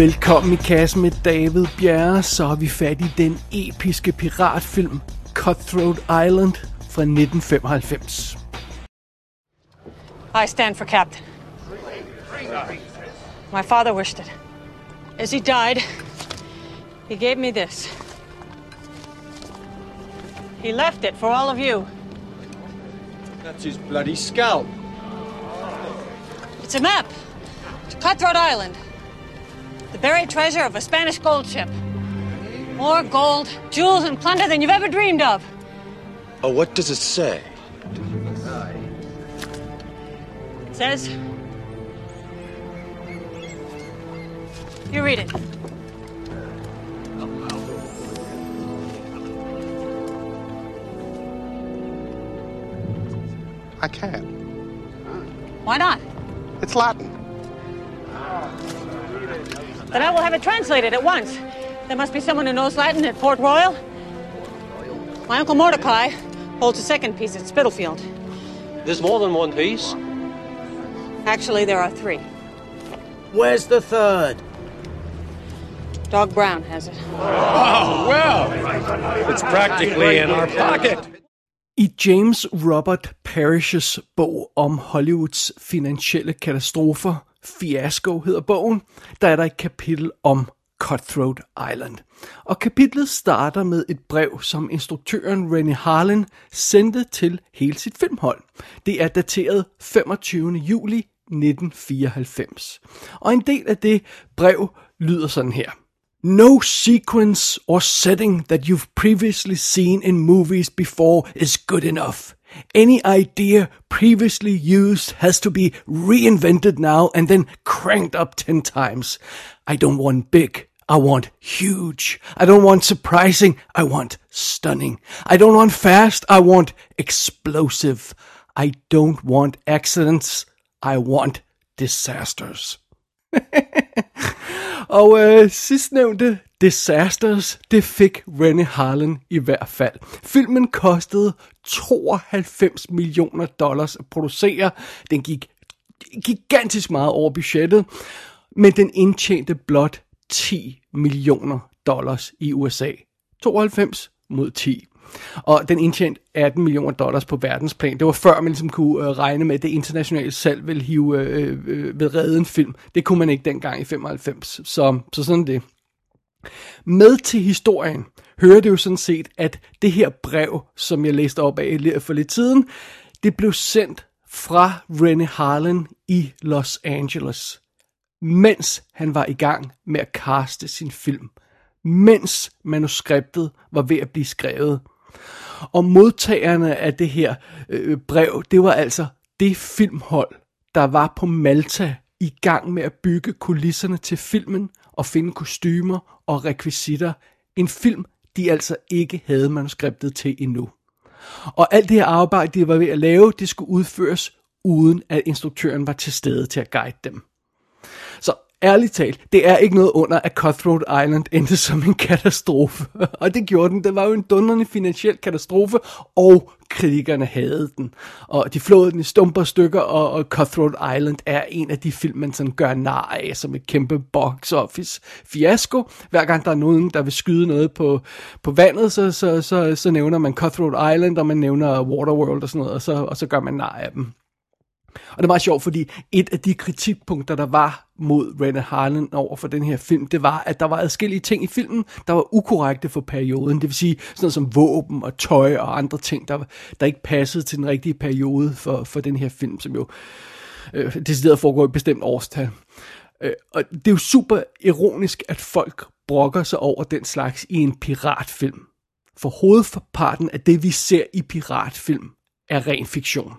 Velkommen i kassen med David Bjerre, så har vi fat i den episke piratfilm Cutthroat Island fra 1995. I stand for captain. My father wished it. As he died, he gave me this. He left it for all of you. That's his bloody scalp. It's a map to Cutthroat Island, the buried treasure of a Spanish gold ship. More gold, jewels, and plunder than you've ever dreamed of. Oh, what does it say? It says. You read it. I can't. Why not? It's Latin. Then I will have it translated at once. There must be someone who knows Latin at Port Royal. My uncle Mordecai holds a second piece at Spitalfield. There's more than one piece. Actually, there are three. Where's the third? Dog Brown has it. Oh, well, it's practically in our pocket. I James Robert Parishes bog om Hollywoods finansielle katastrofer, Fiasco hedder bogen, der er der et kapitel om Cutthroat Island. Og kapitlet starter med et brev, som instruktøren Rennie Harlan sendte til hele sit filmhold. Det er dateret 25. juli 1994. Og en del af det brev lyder sådan her. No sequence or setting that you've previously seen in movies before is good enough. Any idea previously used has to be reinvented now and then cranked up 10 times. I don't want big. I want huge. I don't want surprising. I want stunning. I don't want fast. I want explosive. I don't want accidents. I want disasters. Og øh, sidstnævnte Disasters, det fik Rennie Harlan i hvert fald. Filmen kostede 92 millioner dollars at producere. Den gik gigantisk meget over budgettet, men den indtjente blot 10 millioner dollars i USA. 92 mod 10. Og den indtjente 18 millioner dollars på verdensplan. Det var før man ligesom kunne øh, regne med, at det internationale salg ville hive øh, øh, ved redde en film. Det kunne man ikke dengang i 95. Så, så sådan det. Med til historien hører det jo sådan set, at det her brev, som jeg læste op af for lidt siden, det blev sendt fra Rennie Harlan i Los Angeles, mens han var i gang med at kaste sin film. Mens manuskriptet var ved at blive skrevet. Og modtagerne af det her øh, brev, det var altså det filmhold, der var på Malta i gang med at bygge kulisserne til filmen og finde kostymer og rekvisitter. En film, de altså ikke havde manuskriptet til endnu. Og alt det her arbejde, de var ved at lave, det skulle udføres uden at instruktøren var til stede til at guide dem. Ærligt talt, det er ikke noget under, at Cutthroat Island endte som en katastrofe. Og det gjorde den. Det var jo en dundrende finansiel katastrofe, og kritikerne havde den. Og de flåede den i stumper stykker, og, og Cutthroat Island er en af de film, man sådan gør nar af, som et kæmpe box office fiasko. Hver gang der er nogen, der vil skyde noget på, på vandet, så, så, så, så nævner man Cutthroat Island, og man nævner Waterworld og sådan noget, og så, og så gør man nar af dem. Og det er meget sjovt, fordi et af de kritikpunkter, der var mod Renner Harlan over for den her film, det var, at der var adskillige ting i filmen, der var ukorrekte for perioden. Det vil sige sådan noget som våben og tøj og andre ting, der, der ikke passede til den rigtige periode for, for den her film, som jo øh, decideret foregår i et bestemt årstal. Øh, og det er jo super ironisk, at folk brokker sig over den slags i en piratfilm. For hovedparten af det, vi ser i piratfilm, er ren fiktion.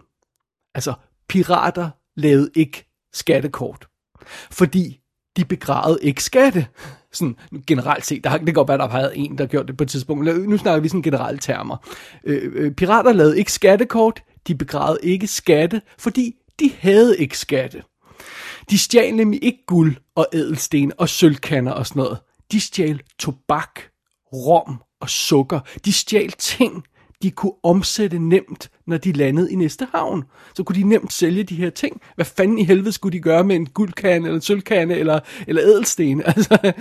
Altså, pirater lavede ikke skattekort. Fordi de begravede ikke skatte. Sådan generelt set. Der, det kan godt være, der har været en, der gjorde det på et tidspunkt. Nu snakker vi sådan generelle termer. Øh, øh, pirater lavede ikke skattekort. De begravede ikke skatte, fordi de havde ikke skatte. De stjal nemlig ikke guld og ædelsten og sølvkander og sådan noget. De stjal tobak, rom og sukker. De stjal ting, de kunne omsætte nemt, når de landede i næste havn. Så kunne de nemt sælge de her ting. Hvad fanden i helvede skulle de gøre med en guldkande, eller en sølvkande, eller, eller ædelsten? Altså,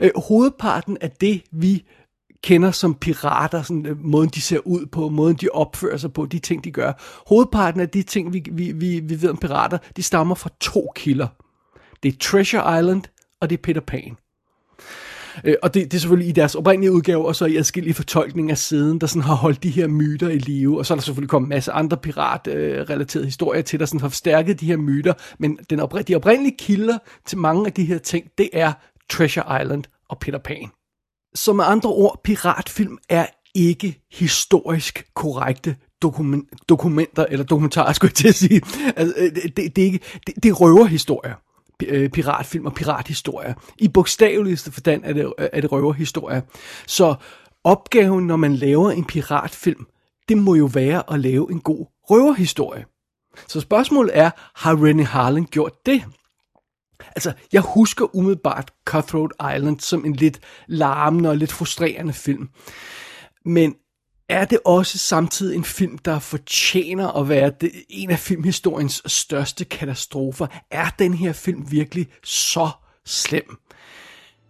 øh, hovedparten af det, vi kender som pirater, sådan, øh, måden de ser ud på, måden de opfører sig på, de ting de gør. Hovedparten af de ting, vi, vi, vi, vi ved om pirater, de stammer fra to kilder. Det er Treasure Island, og det er Peter Pan. Øh, og det, det er selvfølgelig i deres oprindelige udgave, og så i adskillige fortolkninger siden, der sådan har holdt de her myter i live. Og så er der selvfølgelig kommet en masse andre piratrelaterede øh, historier til, der sådan har forstærket de her myter. Men den opr- de oprindelige kilder til mange af de her ting, det er Treasure Island og Peter Pan. Så med andre ord, piratfilm er ikke historisk korrekte dokumenter, eller dokumentarer, skulle jeg til at sige. Altså, øh, det, det, det, er ikke, det, det er røverhistorier Øh, piratfilm og pirathistorier. I bogstaveligste forstand er det, er det røverhistorier. Så opgaven, når man laver en piratfilm, det må jo være at lave en god røverhistorie. Så spørgsmålet er, har Rennie Harlan gjort det? Altså, jeg husker umiddelbart Cutthroat Island som en lidt larmende og lidt frustrerende film. Men er det også samtidig en film, der fortjener at være det, en af filmhistoriens største katastrofer? Er den her film virkelig så slem?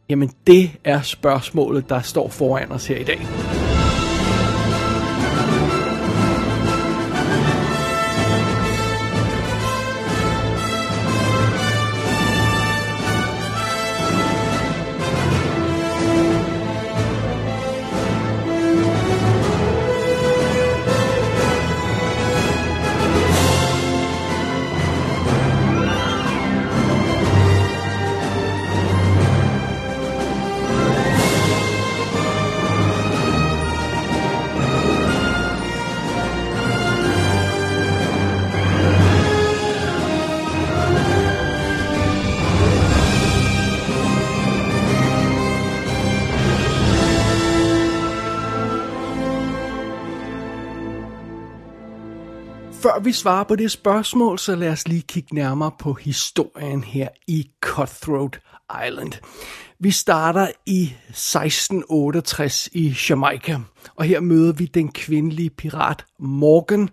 Jamen, det er spørgsmålet, der står foran os her i dag. Før vi svarer på det spørgsmål, så lad os lige kigge nærmere på historien her i Cutthroat Island. Vi starter i 1668 i Jamaica, og her møder vi den kvindelige pirat Morgan,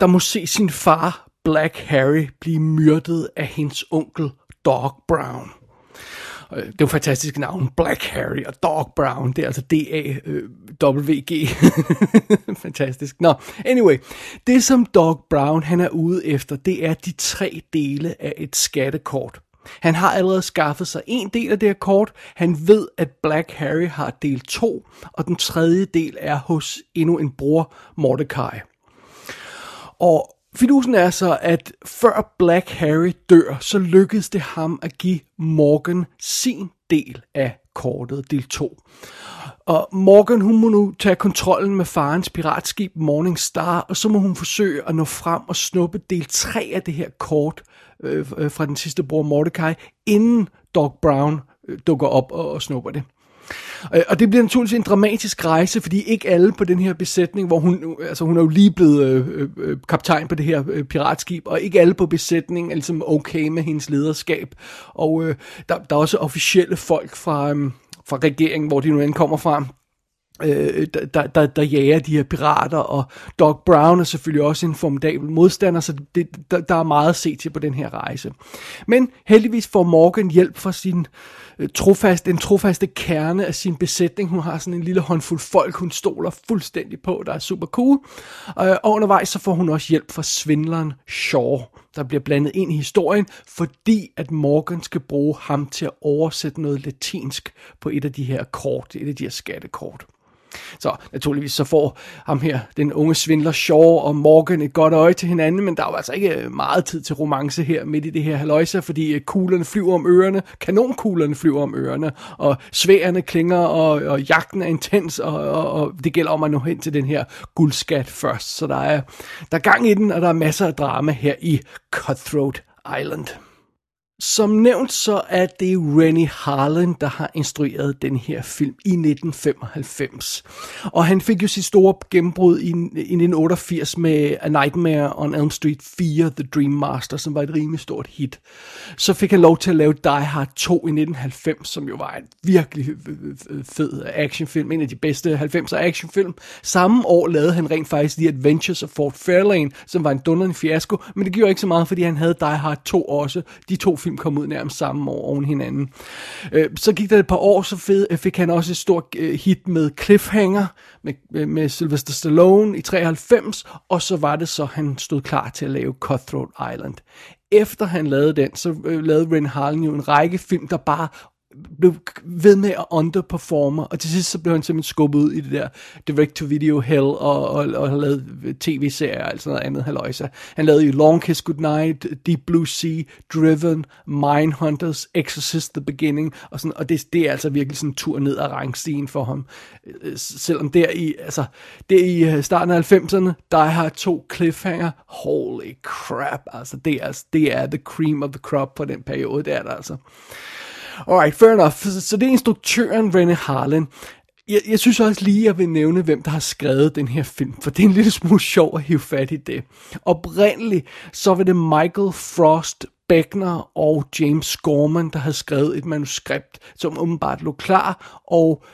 der må se sin far Black Harry blive myrdet af hendes onkel Dog Brown. Det er jo navn. Black Harry og Dog Brown. Det er altså D-A-W-G. Øh, fantastisk. Nå, anyway. Det som Dog Brown han er ude efter, det er de tre dele af et skattekort. Han har allerede skaffet sig en del af det her kort. Han ved, at Black Harry har del 2, og den tredje del er hos endnu en bror, Mordecai. Og Fidusen er så, at før Black Harry dør, så lykkedes det ham at give Morgan sin del af kortet, del 2. Og Morgan, hun må nu tage kontrollen med farens piratskib Morning Star, og så må hun forsøge at nå frem og snuppe del 3 af det her kort øh, øh, fra den sidste bror Mordecai, inden Dog Brown øh, dukker op og, og snupper det. Øh, og det bliver naturligvis en dramatisk rejse, fordi ikke alle på den her besætning, hvor hun, altså hun er jo lige blevet øh, øh, øh, kaptajn på det her øh, piratskib, og ikke alle på besætningen er ligesom okay med hendes lederskab. Og øh, der, der er også officielle folk fra, øh, fra regeringen, hvor de nu end kommer fra, øh, der, der, der jager de her pirater, og Doc Brown er selvfølgelig også en formidabel modstander, så det, der, der er meget at se til på den her rejse. Men heldigvis får Morgan hjælp fra sin øh, trofast, en trofaste kerne af sin besætning. Hun har sådan en lille håndfuld folk, hun stoler fuldstændig på, der er super cool. Øh, og undervejs så får hun også hjælp fra svindleren Shaw, der bliver blandet ind i historien, fordi at Morgan skal bruge ham til at oversætte noget latinsk på et af de her kort, et af de her skattekort. Så naturligvis så får ham her, den unge svindler Shaw og Morgan et godt øje til hinanden, men der er jo altså ikke øh, meget tid til romance her midt i det her haløjse, fordi øh, kuglerne flyver om ørerne, kanonkuglerne flyver om ørerne, og sværene klinger, og, og jagten er intens, og, og, og det gælder om at nå hen til den her guldskat først. Så der er, der er gang i den, og der er masser af drama her i Cutthroat Island. Som nævnt, så er det Rennie Harlan, der har instrueret den her film i 1995. Og han fik jo sit store gennembrud i, i 1988 med A Nightmare on Elm Street 4, The Dream Master, som var et rimelig stort hit. Så fik han lov til at lave Die Hard 2 i 1990, som jo var en virkelig fed actionfilm, en af de bedste 90'er actionfilm. Samme år lavede han rent faktisk The Adventures of Fort Fairlane, som var en dunderende fiasko, men det gjorde ikke så meget, fordi han havde Die Hard 2 også. De to film kom ud nærmest samme år oven hinanden. Øh, så gik der et par år, så fed, øh, fik han også et stort øh, hit med Cliffhanger med, øh, med Sylvester Stallone i 93, og så var det så, han stod klar til at lave Cutthroat Island. Efter han lavede den, så øh, lavede Ren Harlan jo en række film, der bare blev ved med at underperforme, og til sidst så blev han simpelthen skubbet ud i det der direct-to-video hell, og, og, og har lavet tv-serier og alt sådan noget andet haløjse. Han lavede jo Long Kiss Goodnight, Deep Blue Sea, Driven, Mindhunters, Exorcist The Beginning, og, sådan, og det, det er altså virkelig sådan en tur ned ad rangstigen for ham. Øh, selvom der i, altså, der i øh, starten af 90'erne, der har to cliffhanger, holy crap, altså det er, det er the cream of the crop på den periode, det er der altså. Alright, fair enough. Så, det er instruktøren René Harlan. Jeg, jeg synes også lige, at jeg vil nævne, hvem der har skrevet den her film, for det er en lille smule sjov at hive fat i det. Oprindeligt, så var det Michael Frost Beckner og James Gorman, der havde skrevet et manuskript, som åbenbart lå klar, og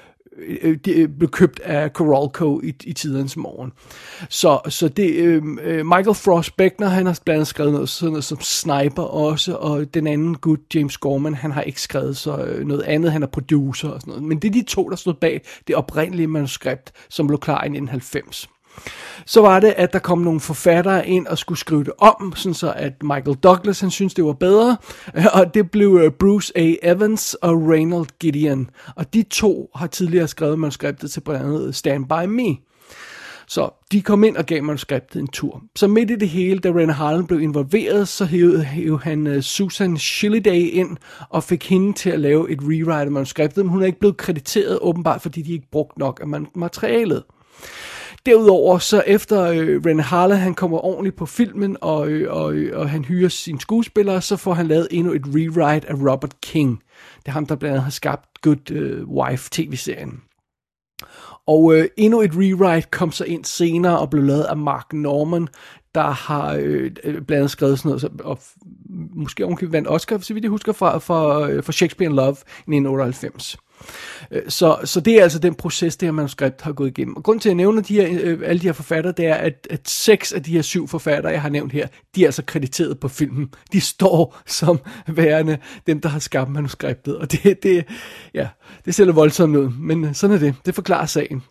øh, det øh, blev købt af Coralco i, i tidens morgen. Så, så det, øh, øh, Michael Frost Beckner, han har blandt andet skrevet noget, sådan noget som Sniper også, og den anden gut, James Gorman, han har ikke skrevet så øh, noget andet, han er producer og sådan noget. Men det er de to, der stod bag det oprindelige manuskript, som blev klar i 1990 så var det, at der kom nogle forfattere ind og skulle skrive det om, sådan så at Michael Douglas, han syntes, det var bedre, og det blev øh, Bruce A. Evans og Reynold Gideon, og de to har tidligere skrevet manuskriptet til blandt andet Stand By Me. Så de kom ind og gav manuskriptet en tur. Så midt i det hele, da Ren Harlan blev involveret, så hævede, han uh, Susan Shilliday ind og fik hende til at lave et rewrite af manuskriptet, men hun er ikke blevet krediteret åbenbart, fordi de ikke brugte nok af materialet. Derudover, så efter øh, Ren Harlan, han kommer ordentligt på filmen, og, øh, og, øh, og han hyrer sine skuespillere, så får han lavet endnu et rewrite af Robert King. Det er ham, der blandt andet har skabt Good øh, Wife tv-serien. Og øh, endnu et rewrite kom så ind senere og blev lavet af Mark Norman, der har øh, øh, blandt andet skrevet sådan noget, og måske ovenkøbet vandt Oscar, så vidt jeg husker, fra, fra, øh, fra Shakespeare in Love i 1998. Øh, så, så det er altså den proces, det her manuskript har gået igennem. Og grund til, at jeg nævner de her, alle de her forfattere, det er, at, at seks af de her syv forfattere, jeg har nævnt her, de er altså krediteret på filmen. De står som værende dem, der har skabt manuskriptet. Og det, det, ja, det ser lidt voldsomt ud, men sådan er det. Det forklarer sagen.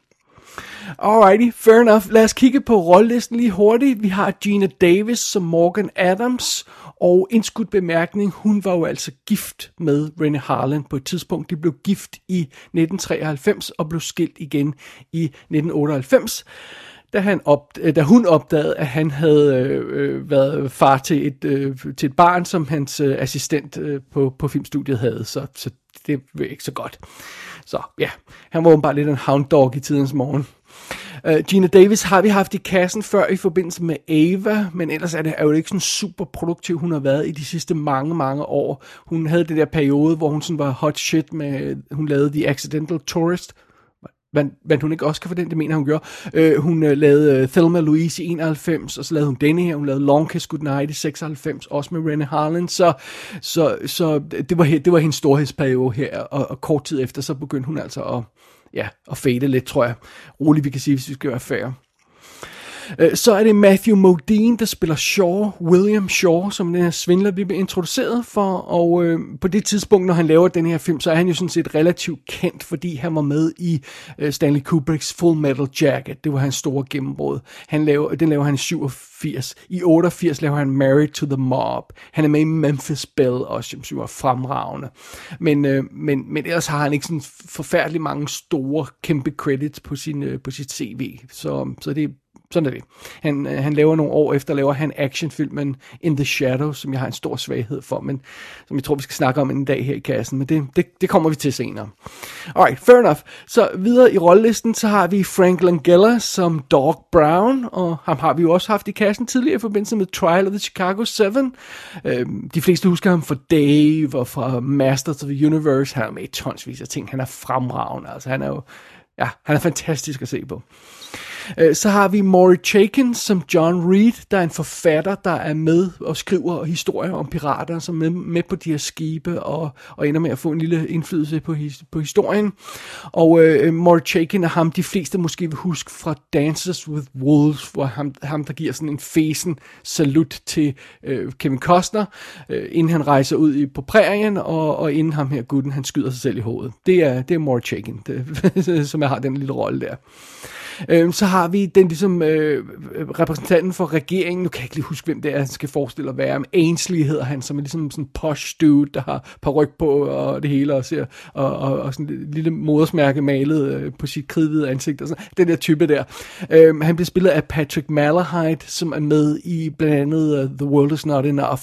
Alrighty, fair enough. Lad os kigge på rollelisten lige hurtigt. Vi har Gina Davis som Morgan Adams, og en skudt bemærkning, hun var jo altså gift med Renée Harlan på et tidspunkt. De blev gift i 1993 og blev skilt igen i 1998 da, han op, øh, da hun opdagede, at han havde øh, øh, været far til et, øh, til et barn, som hans øh, assistent øh, på, på filmstudiet havde. Så, så det var ikke så godt. Så ja, han var bare lidt en hound dog i tidens morgen. Uh, Gina Davis har vi haft i kassen før i forbindelse med Ava, men ellers er det er jo ikke sådan super produktiv, hun har været i de sidste mange, mange år. Hun havde det der periode, hvor hun sådan var hot shit med, hun lavede The Accidental Tourist, vandt, vandt hun ikke Oscar for den, det mener hun gjorde. Uh, hun uh, lavede uh, Thelma Louise i 91, og så lavede hun denne her, hun lavede Long Kiss Goodnight i 96, også med Rene Harlan, så, så, så det, var, det var hendes storhedsperiode her, og, og kort tid efter, så begyndte hun altså at, ja, at fade lidt, tror jeg. Roligt, vi kan sige, hvis vi skal være færre. Øh, så er det Matthew Modine, der spiller Shaw, William Shaw, som den her svindler, vi bliver introduceret for. Og øh, på det tidspunkt, når han laver den her film, så er han jo sådan set relativt kendt, fordi han var med i øh, Stanley Kubricks Full Metal Jacket. Det var hans store gennembrud. Han laver, den laver han i 87. I 88 laver han Married to the Mob. Han er med i Memphis Belle også, som var fremragende. Men, øh, men, men ellers har han ikke sådan forfærdelig mange store, kæmpe credits på, sin, øh, på sit CV. Så, så det sådan er det. Han, øh, han laver nogle år efter, laver han actionfilmen In the Shadows, som jeg har en stor svaghed for, men som jeg tror, vi skal snakke om en dag her i kassen, men det, det, det kommer vi til senere. Alright, fair enough. Så videre i rollelisten, så har vi Frank Langella som Dog Brown, og ham har vi jo også haft i kassen tidligere i forbindelse med Trial of the Chicago 7. Øhm, de fleste husker ham fra Dave og fra Masters of the Universe. Han er med i tonsvis af ting. Han er fremragende. Altså, han er jo ja, han er fantastisk at se på. Øh, så har vi Maury Chaikin som John Reed, der er en forfatter, der er med og skriver historier om pirater, som er med, med på de her skibe og, og ender med at få en lille indflydelse på, his, på historien. Og øh, Maury Chaikin er ham, de fleste måske vil huske fra Dances with Wolves, hvor ham, ham der giver sådan en fesen salut til øh, Kevin Costner, øh, inden han rejser ud i, på prærien, og, og inden ham her gutten, han skyder sig selv i hovedet. Det er, det er Maury Chaikin, det, som er har den lille rolle der. Øh, så har vi den ligesom øh, repræsentanten for regeringen, nu kan jeg ikke lige huske, hvem det er, han skal forestille at være, men Ainsley hedder han, som er ligesom sådan en posh dude, der har par ryg på og det hele, og, ser, og, og, og sådan et lille modersmærke malet øh, på sit kridhvide ansigt, og sådan, den der type der. Øh, han bliver spillet af Patrick Malahide, som er med i blandt andet uh, The World Is Not Enough,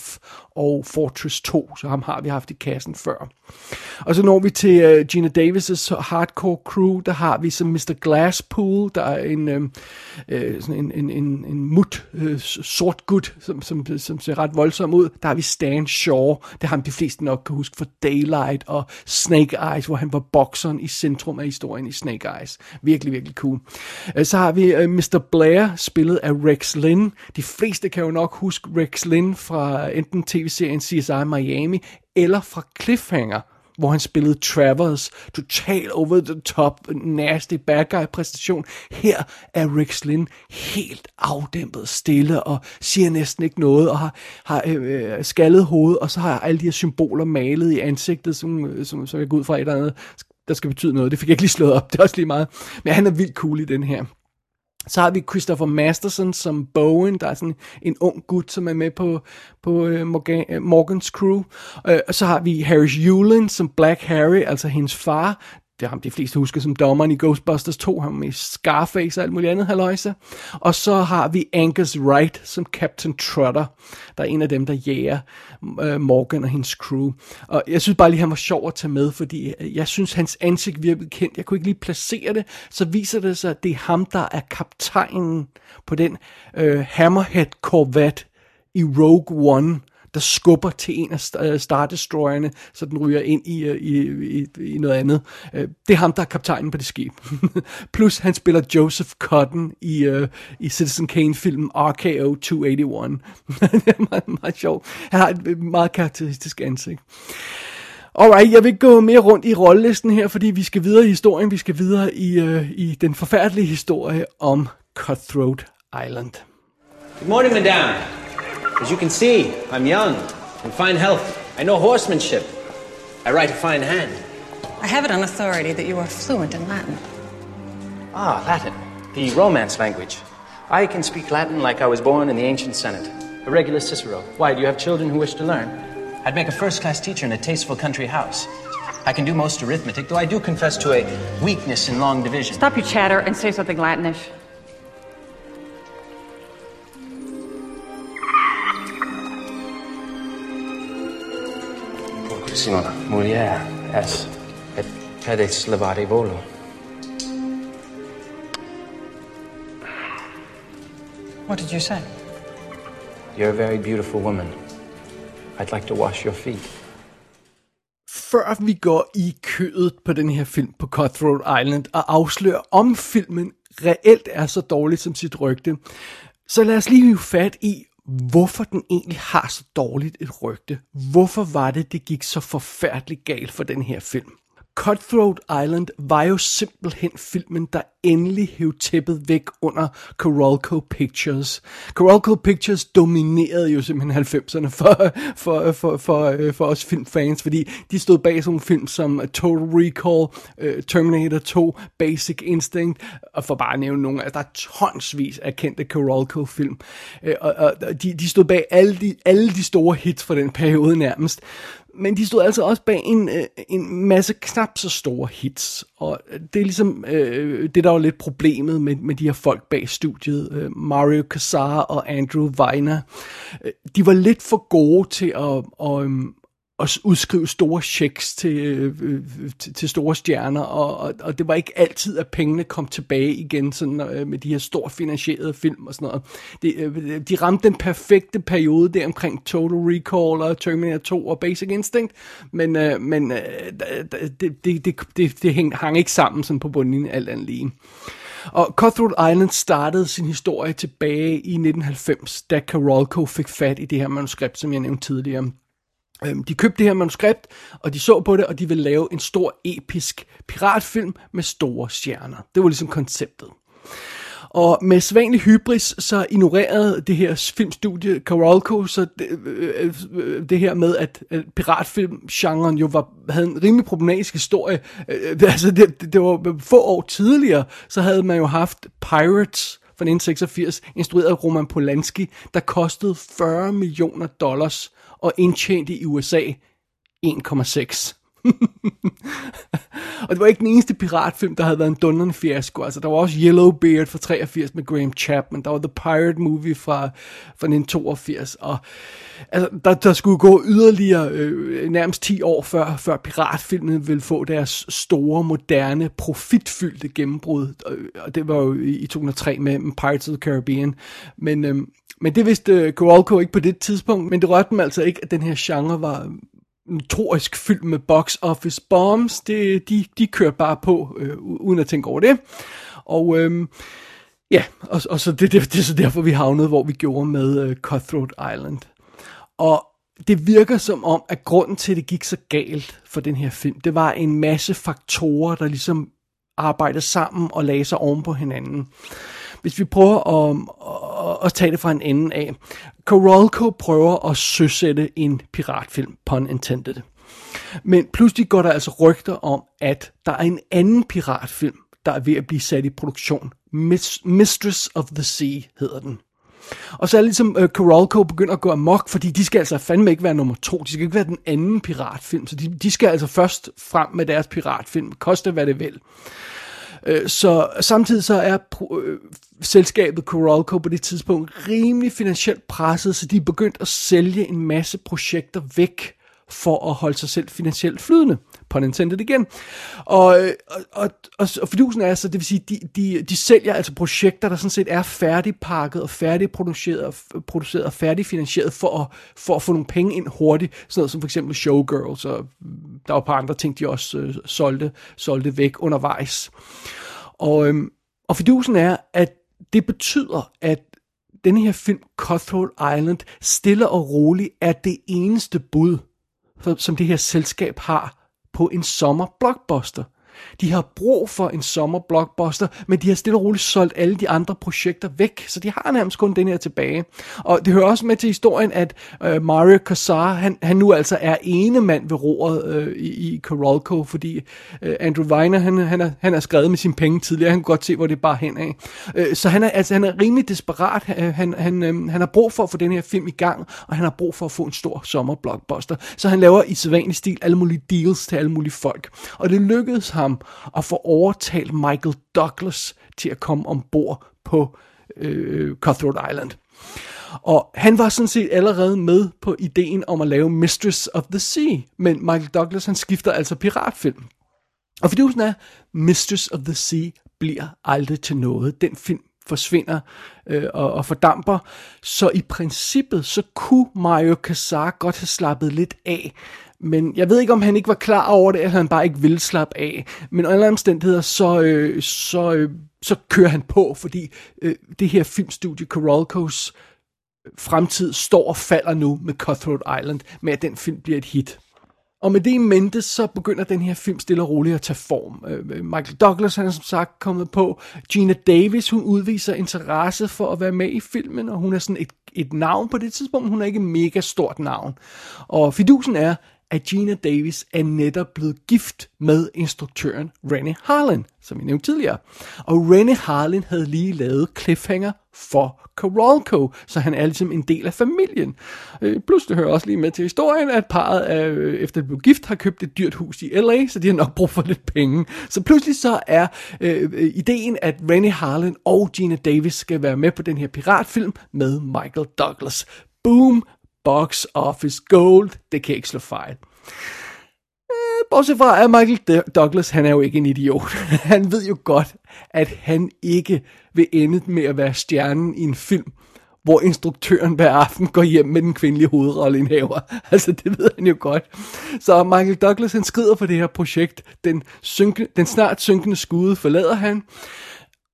og Fortress 2, så ham har vi haft i kassen før. Og så når vi til uh, Gina Davis' hardcore crew, der har vi som Mr. Glasspool, der er en, uh, sådan en, en, en, en mut uh, sort gut, som, som, som ser ret voldsom ud. Der har vi Stan Shaw, det har ham de fleste nok kan huske fra Daylight og Snake Eyes, hvor han var bokseren i centrum af historien i Snake Eyes. Virkelig, virkelig cool. Uh, så har vi uh, Mr. Blair, spillet af Rex Lynn. De fleste kan jo nok huske Rex Lynn fra enten tv-serien CSI Miami, eller fra Cliffhanger, hvor han spillede Travers, total over the top, nasty bad guy præstation. Her er Rick Lynn helt afdæmpet, stille og siger næsten ikke noget, og har, har øh, øh skaldet hoved, og så har alle de her symboler malet i ansigtet, som, øh, som, som jeg går ud fra et eller andet, der skal betyde noget. Det fik jeg ikke lige slået op, det er også lige meget. Men han er vildt cool i den her. Så har vi Christopher Masterson som Bowen, der er sådan en ung gut, som er med på, på uh, Morgan, uh, Morgans crew. Uh, og så har vi Harris Yulin som Black Harry, altså hendes far det er ham de fleste husker som dommeren i Ghostbusters 2, ham i Scarface og alt muligt andet haløjse. Og så har vi Angus Wright som Captain Trotter, der er en af dem, der jager uh, Morgan og hendes crew. Og jeg synes bare lige, han var sjov at tage med, fordi jeg synes, hans ansigt virkede kendt. Jeg kunne ikke lige placere det. Så viser det sig, at det er ham, der er kaptajnen på den øh, uh, Hammerhead Corvette i Rogue One, der skubber til en af øh, Star Destroyerne, så den ryger ind i, øh, i, i, i noget andet. Øh, det er ham, der er kaptajnen på det skib. Plus han spiller Joseph Cotton i, uh, i Citizen Kane-filmen RKO 281. det er meget, meget sjovt. Han har et meget karakteristisk ansigt. Alright, jeg vil ikke gå mere rundt i rollelisten her, fordi vi skal videre i historien. Vi skal videre i, uh, i den forfærdelige historie om Cutthroat Island. Good morning, madame. As you can see, I'm young, in fine health. I know horsemanship. I write a fine hand. I have it on authority that you are fluent in Latin. Ah, Latin, the Romance language. I can speak Latin like I was born in the ancient Senate. A regular Cicero. Why, do you have children who wish to learn? I'd make a first class teacher in a tasteful country house. I can do most arithmetic, though I do confess to a weakness in long division. Stop your chatter and say something Latinish. Purissima mulier es et pedes levare volo. What did you say? You're a very beautiful woman. I'd like to wash your feet. Før vi går i kødet på den her film på Cutthroat Island og afslører, om filmen reelt er så dårlig som sit rygte, så lad os lige hive fat i, hvorfor den egentlig har så dårligt et rygte. Hvorfor var det, det gik så forfærdeligt galt for den her film? Cutthroat Island var jo simpelthen filmen, der endelig hæv tæppet væk under Coralco Pictures. Coralco Pictures dominerede jo simpelthen 90'erne for, for, for, for, øh, for os filmfans, fordi de stod bag sådan nogle film som øh, Total Recall, øh, Terminator 2, Basic Instinct, og for bare at nævne nogle, altså der er tonsvis af kendte Coralco-film. Og, og de, de stod bag alle de, alle de store hits fra den periode nærmest men de stod altså også bag en, øh, en masse knap så store hits, og det er ligesom øh, det, der var lidt problemet med, med de her folk bag studiet, øh, Mario Casar og Andrew Weiner. Øh, de var lidt for gode til at, at, at udskrive store checks til, øh, øh, til, til store stjerner, og, og, og det var ikke altid, at pengene kom tilbage igen sådan, øh, med de her stort finansierede film og sådan noget. De, øh, øh, de ramte den perfekte periode der omkring Total Recall og Terminator 2 og Basic Instinct, men, øh, men øh, det, det, det, det, det hang, hang ikke sammen sådan på bunden alt andet lige. Og Cutthroat Island startede sin historie tilbage i 1990, da Carolco fik fat i det her manuskript, som jeg nævnte tidligere. Øhm, de købte det her manuskript, og de så på det, og de ville lave en stor episk piratfilm med store stjerner. Det var ligesom konceptet. Og med svanlig hybris, så ignorerede det her filmstudie Carolco, så det, øh, øh, øh, det her med, at, at piratfilmgenren jo var, havde en rimelig problematisk historie. Øh, øh altså, det, det var få år tidligere, så havde man jo haft Pirates fra 1986, instrueret af Roman Polanski, der kostede 40 millioner dollars og indtjente i USA 1,6. og det var ikke den eneste piratfilm, der havde været en dundrende fiasko. Altså, der var også Yellowbeard fra 83 med Graham Chapman. Der var The Pirate Movie fra, fra 1982. Og altså, der, der skulle gå yderligere øh, nærmest 10 år før, før piratfilmen ville få deres store, moderne, profitfyldte gennembrud. Og det var jo i 2003 med, med Pirates of the Caribbean. Men, øh, men det vidste øh, Kowalko ikke på det tidspunkt, men det rørte dem altså ikke, at den her genre var notorisk fyldt med box office bombs. Det, de, de kørte bare på, øh, uden at tænke over det. Og øh, ja, og, og så det, det, det er så derfor, vi havnede, hvor vi gjorde med øh, Cutthroat Island. Og det virker som om, at grunden til, at det gik så galt for den her film, det var en masse faktorer, der ligesom arbejdede sammen og lagde sig oven på hinanden. Hvis vi prøver at, at, at tage det fra en ende af. Corolco prøver at søsætte en piratfilm, pun intended. Men pludselig går der altså rygter om, at der er en anden piratfilm, der er ved at blive sat i produktion. Mistress of the Sea hedder den. Og så er det ligesom øh, uh, Corolco begynder at gå amok, fordi de skal altså fandme ikke være nummer to. De skal ikke være den anden piratfilm. Så de, de skal altså først frem med deres piratfilm. Koste hvad det vil. Øh, så samtidig så er øh, selskabet Coralco på det tidspunkt rimelig finansielt presset, så de er begyndt at sælge en masse projekter væk for at holde sig selv finansielt flydende. På intended igen. Og, og, og, og, og fidusen er altså, det vil sige, de, de, de sælger altså projekter, der sådan set er færdigpakket og færdigproduceret og, produceret og færdigfinansieret for at, for at få nogle penge ind hurtigt. Sådan noget som for eksempel Showgirls, og der var et par andre ting, de også øh, solgte, solgte væk undervejs. Og, øhm, og fidusen er, at det betyder, at den her film, Cutthroat Island, stille og roligt er det eneste bud, som det her selskab har på en sommer blockbuster. De har brug for en sommerblockbuster, men de har stille og roligt solgt alle de andre projekter væk, så de har nærmest kun den her tilbage. Og det hører også med til historien, at øh, Mario Casar, han, han nu altså er ene mand ved roret øh, i, i fordi øh, Andrew Weiner, han, han, er, han er skrevet med sine penge tidligere, han kan godt se, hvor det bare hen af. Øh, så han er, altså, han er rimelig desperat, han, han, øh, han har brug for at få den her film i gang, og han har brug for at få en stor sommerblockbuster. Så han laver i sædvanlig stil alle mulige deals til alle mulige folk. Og det lykkedes ham ham og få overtalt Michael Douglas til at komme ombord på øh, Cutthroat Island. Og han var sådan set allerede med på ideen om at lave Mistress of the Sea, men Michael Douglas han skifter altså piratfilm. Og fidusen er, Mistress of the Sea bliver aldrig til noget. Den film forsvinder øh, og, og fordamper. Så i princippet, så kunne Mario Casar godt have slappet lidt af men jeg ved ikke, om han ikke var klar over det, eller han bare ikke ville slappe af. Men under alle omstændigheder, så, øh, så, øh, så kører han på, fordi øh, det her filmstudie, Corolcos øh, fremtid, står og falder nu med Cutthroat Island, med at den film bliver et hit. Og med det i mente, så begynder den her film stille og roligt at tage form. Øh, øh, Michael Douglas, han er som sagt kommet på. Gina Davis, hun udviser interesse for at være med i filmen, og hun er sådan et, et navn på det tidspunkt. Hun er ikke et mega stort navn. Og fidusen er, at Gina Davis er netop blevet gift med instruktøren Rennie Harlan, som vi nævnte tidligere. Og Rennie Harlan havde lige lavet Cliffhanger for Carolco, så han er ligesom en del af familien. Øh, plus det hører også lige med til historien, at parret, er, øh, efter det blev gift, har købt et dyrt hus i LA, så de har nok brug for lidt penge. Så pludselig så er øh, øh ideen, at Rennie Harlan og Gina Davis skal være med på den her piratfilm med Michael Douglas. Boom, box office gold, det kan ikke slå fejl. Øh, Bortset fra, at Michael Douglas, han er jo ikke en idiot. Han ved jo godt, at han ikke vil ende med at være stjernen i en film, hvor instruktøren hver aften går hjem med den kvindelige hovedrolleindhaver. Altså, det ved han jo godt. Så Michael Douglas, han skrider for det her projekt. Den, synke, den snart synkende skude forlader han.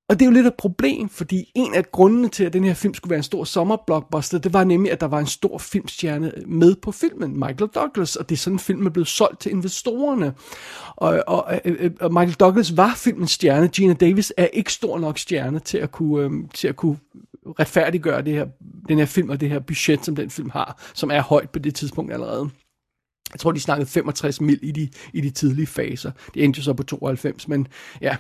Og det er jo lidt et problem, fordi en af grundene til, at den her film skulle være en stor sommerblockbuster, det var nemlig, at der var en stor filmstjerne med på filmen, Michael Douglas, og det er sådan filmen film, er blevet solgt til investorerne. Og, og, og Michael Douglas var filmens stjerne, Gina Davis er ikke stor nok stjerne til at kunne, øhm, til at kunne retfærdiggøre det her, den her film og det her budget, som den film har, som er højt på det tidspunkt allerede. Jeg tror, de snakkede 65 mil i de, i de tidlige faser. Det endte jo så på 92, men ja.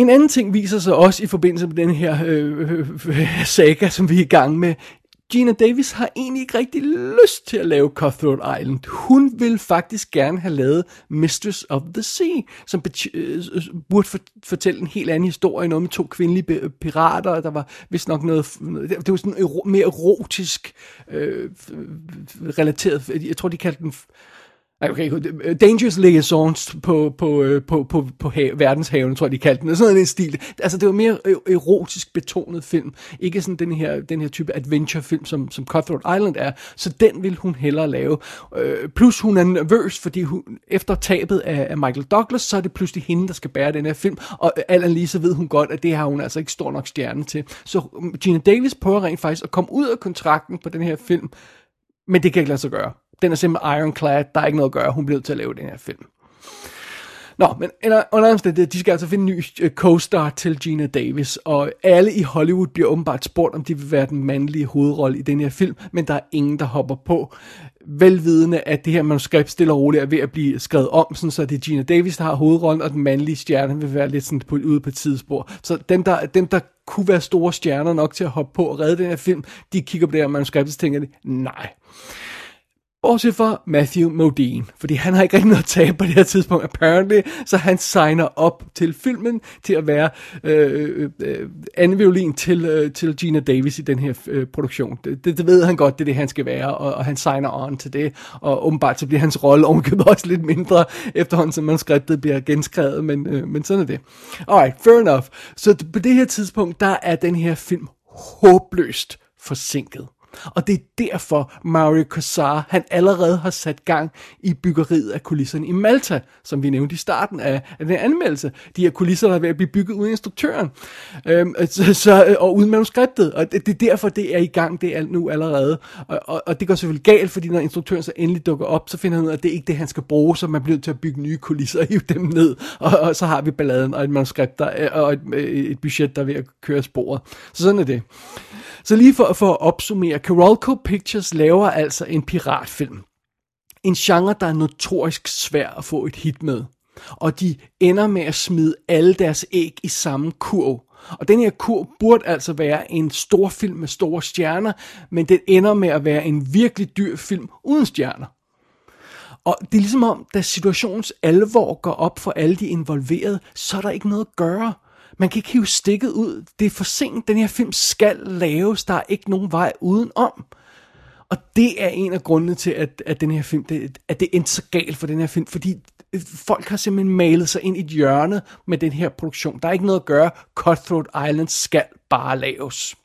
En anden ting viser sig også i forbindelse med den her øh, øh, øh, saga, som vi er i gang med. Gina Davis har egentlig ikke rigtig lyst til at lave Cutthroat Island. Hun vil faktisk gerne have lavet Mistress of the Sea, som øh, øh, burde fortælle en helt anden historie, noget med to kvindelige pirater, der var vist nok noget, det var sådan mere erotisk øh, relateret, jeg tror de kaldte den Okay, øh, Dangerous Liaisons på, på, øh, på, på, på verdenshaven, tror jeg, de kaldte den. Sådan en stil. Altså, det var mere e-, erotisk betonet film. Ikke sådan den her, den her type adventure-film, som, som Cutthroat Island er. Så den vil hun hellere lave. Øh, plus hun er nervøs, fordi hun, efter tabet af, af Michael Douglas, så er det pludselig hende, der skal bære den her film. Og øh, Alan lige så ved hun godt, at det har hun altså ikke stor nok stjerne til. Så Gina Davis prøver rent faktisk at komme ud af kontrakten på den her film, men det kan ikke lade sig gøre den er simpelthen ironclad, der er ikke noget at gøre, hun bliver til at lave den her film. Nå, men under omstændighed, de skal altså finde en ny øh, co-star til Gina Davis, og alle i Hollywood bliver åbenbart spurgt, om de vil være den mandlige hovedrolle i den her film, men der er ingen, der hopper på. Velvidende, at det her manuskript stille og roligt er ved at blive skrevet om, sådan så det er Gina Davis, der har hovedrollen, og den mandlige stjerne vil være lidt sådan på, ude på et tidsspor. Så dem der, dem, der kunne være store stjerner nok til at hoppe på og redde den her film, de kigger på det her manuskript og tænker, nej. Bortset fra Matthew Modine, fordi han har ikke rigtig noget at tabe på det her tidspunkt, apparently, så han signer op til filmen til at være øh, øh, øh, anden violin til, øh, til Gina Davis i den her øh, produktion. Det, det, det ved han godt, det er det, han skal være, og, og han signer on til det, og åbenbart så bliver hans rolle omgivet også lidt mindre, efterhånden som manuskriptet bliver genskrevet, men, øh, men sådan er det. Alright, fair enough. Så på det her tidspunkt, der er den her film håbløst forsinket. Og det er derfor, Mario Casar, han allerede har sat gang i byggeriet af kulisserne i Malta, som vi nævnte i starten af, af den anmeldelse. De her kulisser, der er ved at blive bygget uden instruktøren, øhm, øh, så, så, øh, og uden manuskriptet. Og det, det er derfor, det er i gang, det er nu allerede. Og, og, og det går selvfølgelig galt, fordi når instruktøren så endelig dukker op, så finder han ud af, at det er ikke det, han skal bruge, så man bliver nødt til at bygge nye kulisser og hive dem ned. Og, og så har vi balladen og et manuskript der, øh, og et, et budget, der er ved at køre sporet. Så sådan er det. Så lige for, for at opsummere, Carolco Pictures laver altså en piratfilm. En genre, der er notorisk svær at få et hit med. Og de ender med at smide alle deres æg i samme kurv. Og den her kurv burde altså være en stor film med store stjerner, men den ender med at være en virkelig dyr film uden stjerner. Og det er ligesom om, da situationens alvor går op for alle de involverede, så er der ikke noget at gøre. Man kan ikke hive stikket ud. Det er for sent. Den her film skal laves. Der er ikke nogen vej udenom. Og det er en af grundene til, at, at den her film, det, at det endte så galt for den her film, fordi øh, folk har simpelthen malet sig ind i et hjørne med den her produktion. Der er ikke noget at gøre. Cutthroat Island skal bare laves.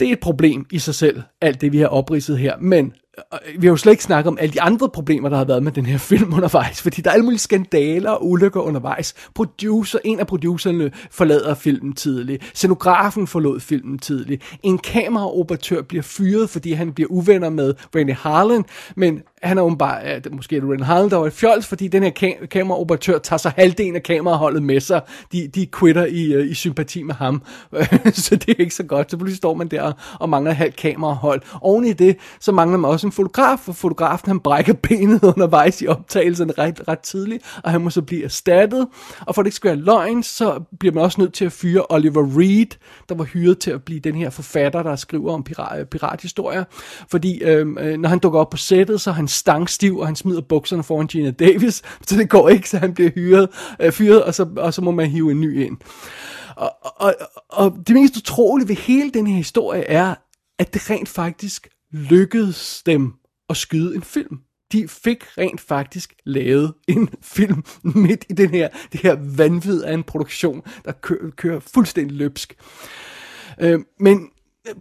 Det er et problem i sig selv, alt det vi har opridset her, men Øh, vi har jo slet ikke snakket om alle de andre problemer, der har været med den her film undervejs, fordi der er alle mulige skandaler og ulykker undervejs. Producer, en af producerne forlader filmen tidligt. Scenografen forlod filmen tidligt. En kameraoperatør bliver fyret, fordi han bliver uvenner med Randy Harlan, men han er åbenbart, øh, ja, måske er det Ren Harlan, der var et fjols, fordi den her kam- kameraoperatør tager sig halvdelen af kameraholdet med sig. De, de quitter i, uh, i sympati med ham. så det er ikke så godt. Så pludselig står man der og mangler halvt kamerahold. Oven i det, så mangler man også en fotograf, for fotografen han brækker benet undervejs i optagelsen ret, ret tidligt, og han må så blive erstattet. Og for at det ikke skal være løgn, så bliver man også nødt til at fyre Oliver Reed, der var hyret til at blive den her forfatter, der skriver om pirat, øh, pirathistorier. Fordi øhm, øh, når han dukker op på sættet, så er han stangstiv, og han smider bukserne foran Gina Davis, så det går ikke, så han bliver hyret, øh, fyret, og så, og så må man hive en ny ind. Og, og, og det mest utrolige ved hele den her historie er, at det rent faktisk lykkedes dem at skyde en film. De fik rent faktisk lavet en film midt i den her, det her vanvid af en produktion, der kører, kører fuldstændig løbsk. Øh, men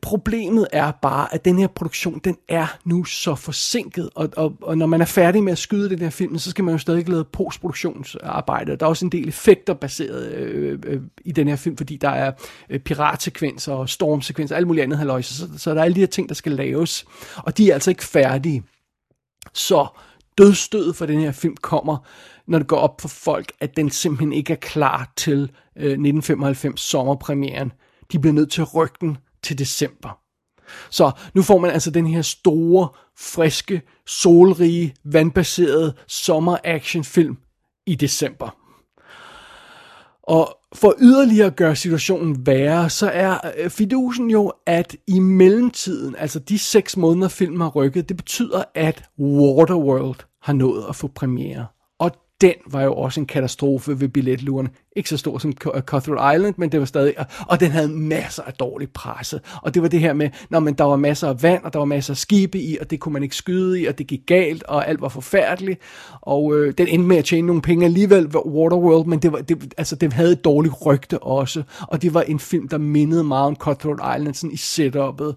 problemet er bare, at den her produktion, den er nu så forsinket, og, og, og når man er færdig med at skyde den her film, så skal man jo stadig lave postproduktionsarbejde. Der er også en del effekter baseret øh, øh, i den her film, fordi der er øh, piratsekvenser og stormsekvenser og alt muligt andet halvøjse, så, så der er alle de her ting, der skal laves, og de er altså ikke færdige. Så dødstødet for den her film kommer, når det går op for folk, at den simpelthen ikke er klar til øh, 1995 sommerpremieren. De bliver nødt til at rykke den til december. Så nu får man altså den her store, friske, solrige, vandbaserede sommer-actionfilm i december. Og for yderligere at gøre situationen værre, så er øh, fidusen jo, at i mellemtiden, altså de seks måneder filmen har rykket, det betyder, at Waterworld har nået at få premiere den var jo også en katastrofe ved billetluren. Ikke så stor som øh, Cutthroat Island, men det var stadig, og den havde masser af dårlig presse. Og det var det her med, når man, der var masser af vand, og der var masser af skibe i, og det kunne man ikke skyde i, og det gik galt, og alt var forfærdeligt. Og øh, den endte med at tjene nogle penge alligevel, Waterworld, men det, var, det, altså, det havde et dårligt rygte også. Og det var en film, der mindede meget om Cutthroat Island sådan i setup'et.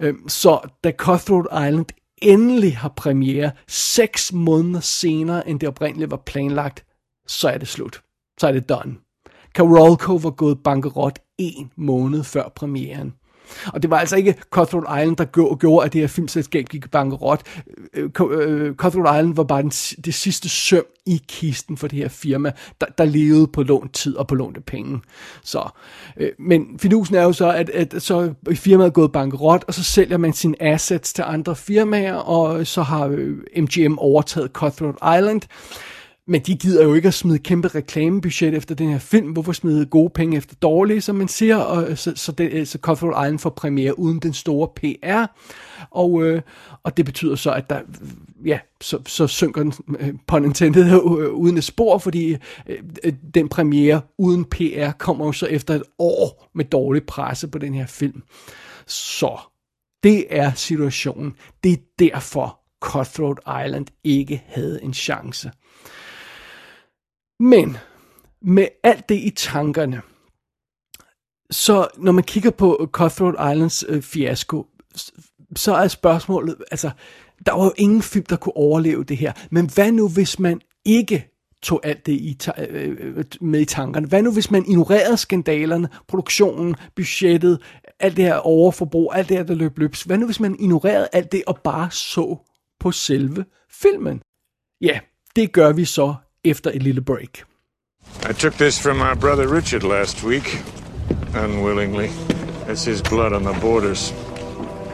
Øh, så da Cutthroat Island endelig har premiere seks måneder senere, end det oprindeligt var planlagt, så er det slut. Så er det done. Carolco var gået bankerot en måned før premieren. Og det var altså ikke Cutthroat Island, der gjorde, at det her filmselskab gik bankerot. Øh, øh, øh, Cutthroat Island var bare den, det sidste søm i kisten for det her firma, der, der levede på lånt tid og på lånte penge. Så, øh, men fidusen er jo så, at, at så firmaet er gået bankerot, og så sælger man sine assets til andre firmaer, og så har MGM overtaget Cutthroat Island. Men de gider jo ikke at smide kæmpe reklamebudget efter den her film. Hvorfor smide gode penge efter dårlige, som man siger? Og øh, så, så, det, øh, så Cutthroat Island får premiere uden den store PR. Og, øh, og det betyder så, at der, øh, ja, så, så synker den, øh, på intended, øh, uden et spor, fordi øh, den premiere uden PR kommer jo så efter et år med dårlig presse på den her film. Så det er situationen. Det er derfor Cutthroat Island ikke havde en chance. Men med alt det i tankerne, så når man kigger på øh, Cutthroat Islands øh, fiasko, så er spørgsmålet, altså, der var jo ingen film, der kunne overleve det her. Men hvad nu, hvis man ikke tog alt det i ta- øh, øh, med i tankerne? Hvad nu, hvis man ignorerede skandalerne, produktionen, budgettet, alt det her overforbrug, alt det her, der løb løbs? Hvad nu, hvis man ignorerede alt det og bare så på selve filmen? Ja, det gør vi så efter et lille break. I took this from our brother Richard last week, unwillingly. It's his blood on the borders.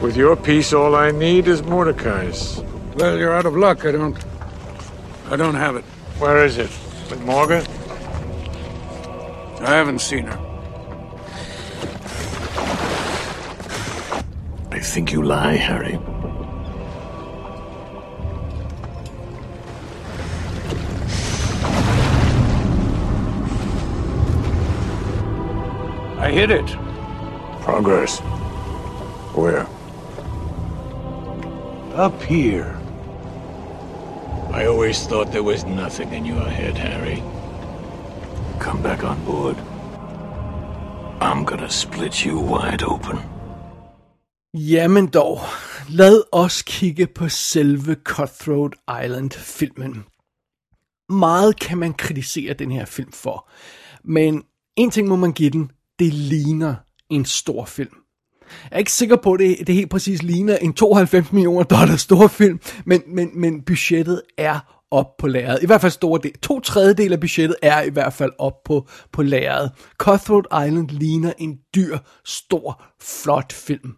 With your piece, all I need is Mordecai's. Well, you're out of luck. I don't. I don't have it. Where is it? With Morgan? I haven't seen her. I think you lie, Harry. I hit it. Progress. Where? Up here. I always thought there was nothing in your head, Harry. Come back on board. I'm gonna split you wide open. Jamen dog, lad os kigge på selve Cutthroat Island-filmen. Meget kan man kritisere den her film for, men en ting må man give den, det ligner en stor film. Jeg er ikke sikker på, at det, det helt præcis ligner en 92 millioner dollar stor film, men, men, men budgettet er op på lærret. I hvert fald store del. To tredjedel af budgettet er i hvert fald op på, på lærret. Cutthroat Island ligner en dyr, stor, flot film.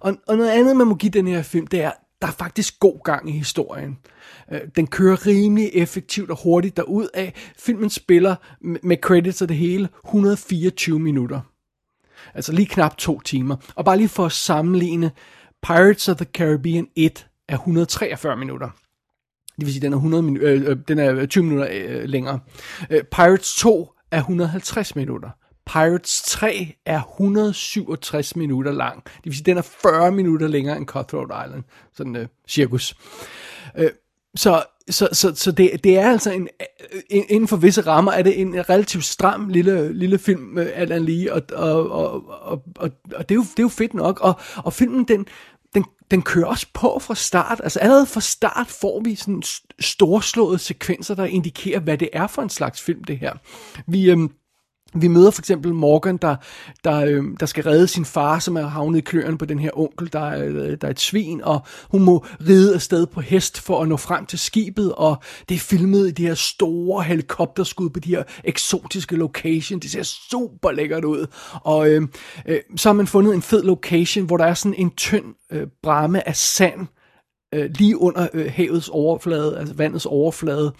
Og, og noget andet, man må give den her film, det er, der er faktisk god gang i historien. Øh, den kører rimelig effektivt og hurtigt derud af. Filmen spiller med- credits og det hele 124 minutter. Altså lige knap to timer. Og bare lige for at sammenligne, Pirates of the Caribbean 1 er 143 minutter. Det vil sige, den er, 100 minu- øh, øh, den er 20 minutter øh, længere. Øh, Pirates 2 er 150 minutter. Pirates 3 er 167 minutter lang. Det vil sige, den er 40 minutter længere end Cutthroat Island. Sådan øh, cirkus. Øh, så, så, så, så det, det er altså en, øh, en, inden for visse rammer, er det en relativt stram lille, lille film, øh, alt andet lige, og, og, og, og, og, og det, er jo, det er jo fedt nok, og, og filmen, den, den, den kører også på fra start, altså allerede fra start får vi sådan storslåede sekvenser, der indikerer, hvad det er for en slags film, det her. Vi, øhm, vi møder for eksempel Morgan, der, der, øh, der skal redde sin far, som er havnet i kløerne på den her onkel, der øh, der er et svin, og hun må ride afsted på hest for at nå frem til skibet, og det er filmet i de her store helikopterskud på de her eksotiske location. Det ser super lækkert ud. Og øh, øh, så har man fundet en fed location, hvor der er sådan en tynd øh, bramme af sand, øh, lige under øh, havets overflade, altså vandets overflade.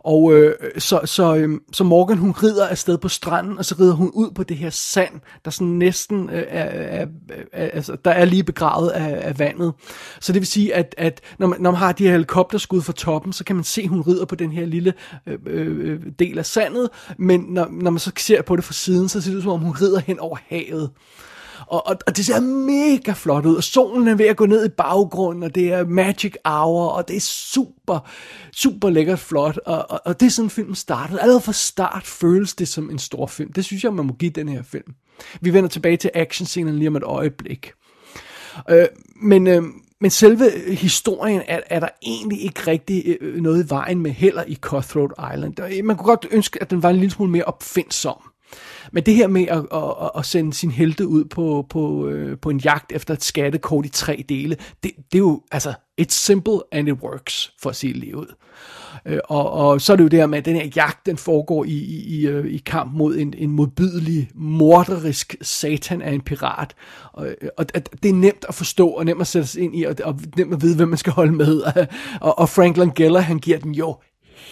Og øh, så, så, øh, så Morgan hun rider afsted på stranden, og så rider hun ud på det her sand, der sådan næsten øh, er, er, er, altså, der er lige begravet af, af vandet. Så det vil sige, at, at når, man, når man har de her helikopterskud fra toppen, så kan man se, at hun rider på den her lille øh, øh, øh, del af sandet, men når, når man så ser på det fra siden, så ser det ud som om, hun rider hen over havet. Og, og, og det ser mega flot ud, og solen er ved at gå ned i baggrunden, og det er magic hour, og det er super, super lækkert flot, og, og, og det er sådan filmen startede. Allerede fra start føles det som en stor film. Det synes jeg, man må give den her film. Vi vender tilbage til actionscenen lige om et øjeblik. Øh, men, øh, men selve historien er, er der egentlig ikke rigtig øh, noget i vejen med heller i Cutthroat Island. Øh, man kunne godt ønske, at den var en lille smule mere opfindsom. Men det her med at, at, at sende sin helte ud på, på, øh, på en jagt efter et skattekort i tre dele, det, det er jo, altså, it's simple and it works, for at sige det lige ud. Øh, og, og så er det jo det her med, at den her jagt, den foregår i, i, i, øh, i kamp mod en, en modbydelig, morderisk satan af en pirat. Og, øh, og at det er nemt at forstå, og nemt at sætte sig ind i, og, og nemt at vide, hvem man skal holde med. Og, og Frank Langella, han giver den jo